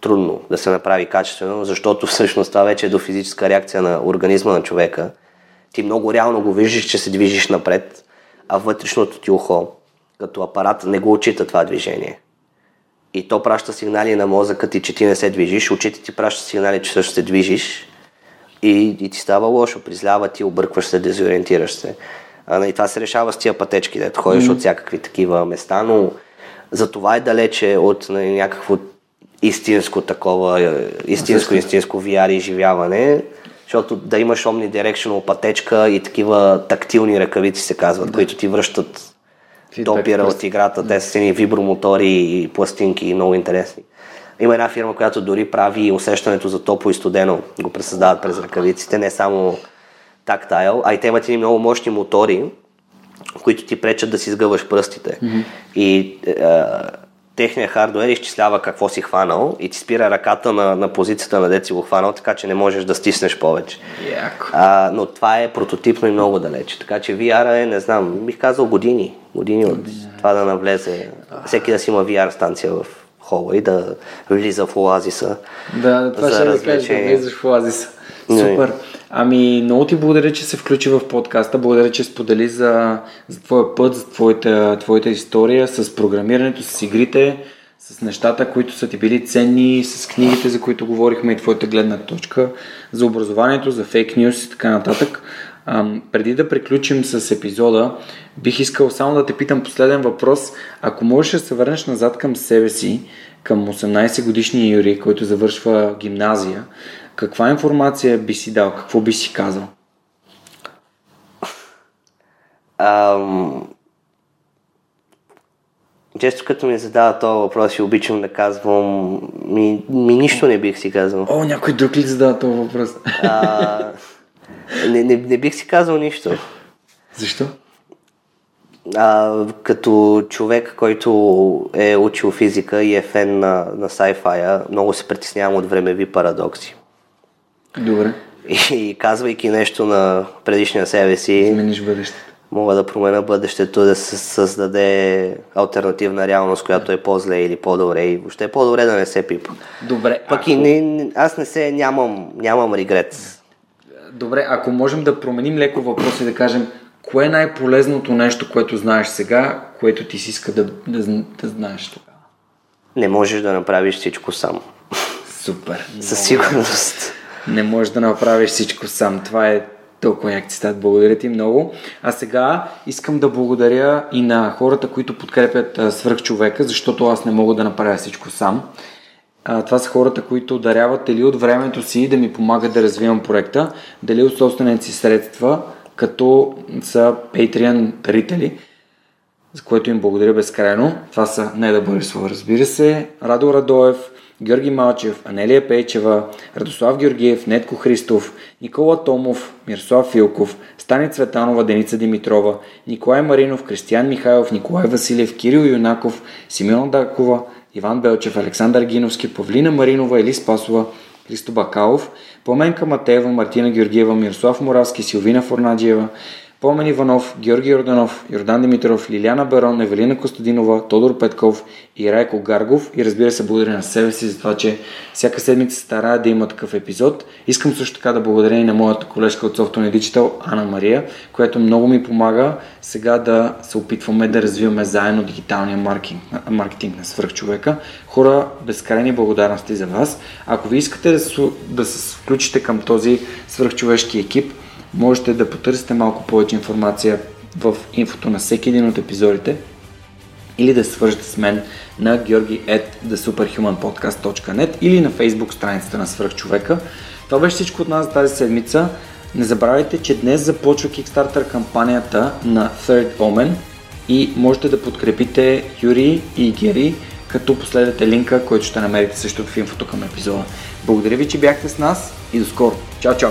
трудно да се направи качествено, защото всъщност това вече е до физическа реакция на организма на човека. Ти много реално го виждаш, че се движиш напред, а вътрешното ти ухо, като апарат, не го отчита това движение. И то праща сигнали на мозъка ти, че ти не се движиш, очите ти пращат сигнали, че също се движиш и, и ти става лошо, призлява ти, объркваш се, дезориентираш се. А, и това се решава с тия пътечки, дето ходиш mm-hmm. от всякакви такива места, но за това е далече от нали, някакво истинско такова, е, истинско, истинско VR изживяване, защото да имаш omnidirectional пътечка и такива тактилни ръкавици се казват, които ти връщат допира от играта. Те са ни вибромотори и пластинки, много интересни. Има една фирма, която дори прави усещането за топло и студено, го пресъздават през ръкавиците, не само тактайл, а и те имат и много мощни мотори, които ти пречат да си сгъваш пръстите. Mm-hmm. И е, техният хардуер изчислява какво си хванал и ти спира ръката на, на позицията на дете си го хванал, така че не можеш да стиснеш повече. Яко. А, но това е прототипно и много далече. Така че VR е, не знам, бих казал години. Години от това да навлезе. Всеки да си има VR станция в хола и да влиза в оазиса. Да, това ще да кажеш, да влизаш в оазиса. Супер. Ами, много ти благодаря, че се включи в подкаста. Благодаря, че сподели за, за твоя път, за твоята, твоята история с програмирането, с игрите, с нещата, които са ти били ценни, с книгите, за които говорихме и твоята гледна точка, за образованието, за фейк нюс и така нататък. Ам, преди да приключим с епизода, бих искал само да те питам последен въпрос. Ако можеш да се върнеш назад към себе си, към 18 годишния Юрий, който завършва гимназия, каква информация би си дал? Какво би си казал? Ам... Често като ми задава този въпрос и обичам да казвам, ми, ми нищо не бих си казал. О, някой друг ли задава този въпрос? А, не, не, не бих си казал нищо. Защо? А, като човек, който е учил физика и е фен на, на sci-fi, много се притеснявам от времеви парадокси. Добре. И казвайки нещо на предишния себе си, Смениш бъдещето. мога да променя бъдещето, да се създаде альтернативна реалност, която е по-зле или по-добре и въобще е по-добре да не се пипа. Добре. Пък ако... и не, аз не се, нямам, нямам регрет. Добре, ако можем да променим леко въпрос и да кажем, кое е най-полезното нещо, което знаеш сега, което ти си иска да, да, да знаеш тогава? Не можеш да направиш всичко сам. Супер. Със сигурност. Не можеш да направиш всичко сам. Това е толкова як цитат. Благодаря ти много. А сега искам да благодаря и на хората, които подкрепят свръхчовека, защото аз не мога да направя всичко сам. А, това са хората, които даряват дали от времето си да ми помагат да развивам проекта, дали от собствените си средства, като са Patreon дарители, за което им благодаря безкрайно. Това са Неда Борисова, разбира се, Радо Радоев, Георги Малчев, Анелия Пейчева, Радослав Георгиев, Нетко Христов, Никола Томов, Мирослав Филков, Стани Цветанова, Деница Димитрова, Николай Маринов, Кристиян Михайлов, Николай Василев, Кирил Юнаков, Симеон Дакова, Иван Белчев, Александър Гиновски, Павлина Маринова, Елис Пасова, Христо Бакалов, Пламенка Матеева, Мартина Георгиева, Мирослав Моравски, Силвина Форнаджиева, Помен Иванов, Георги Йорданов, Йордан Димитров, Лиляна Барон, Евелина Костадинова, Тодор Петков и Райко Гаргов. И разбира се, благодаря на себе си за това, че всяка седмица се старая да има такъв епизод. Искам също така да благодаря и на моята колежка от Software Digital, Ана Мария, която много ми помага сега да се опитваме да развиваме заедно дигиталния маркетинг, маркетинг на свръхчовека. Хора, безкрайни благодарности за вас. Ако ви искате да се включите към този свръхчовешки екип, можете да потърсите малко повече информация в инфото на всеки един от епизодите или да се свържете с мен на georgi.thesuperhumanpodcast.net или на Facebook страницата на Свърхчовека. Това беше всичко от нас за тази седмица. Не забравяйте, че днес започва Kickstarter кампанията на Third Omen и можете да подкрепите Юри и Гери, като последвате линка, който ще намерите също в инфото към епизода. Благодаря ви, че бяхте с нас и до скоро. Чао, чао!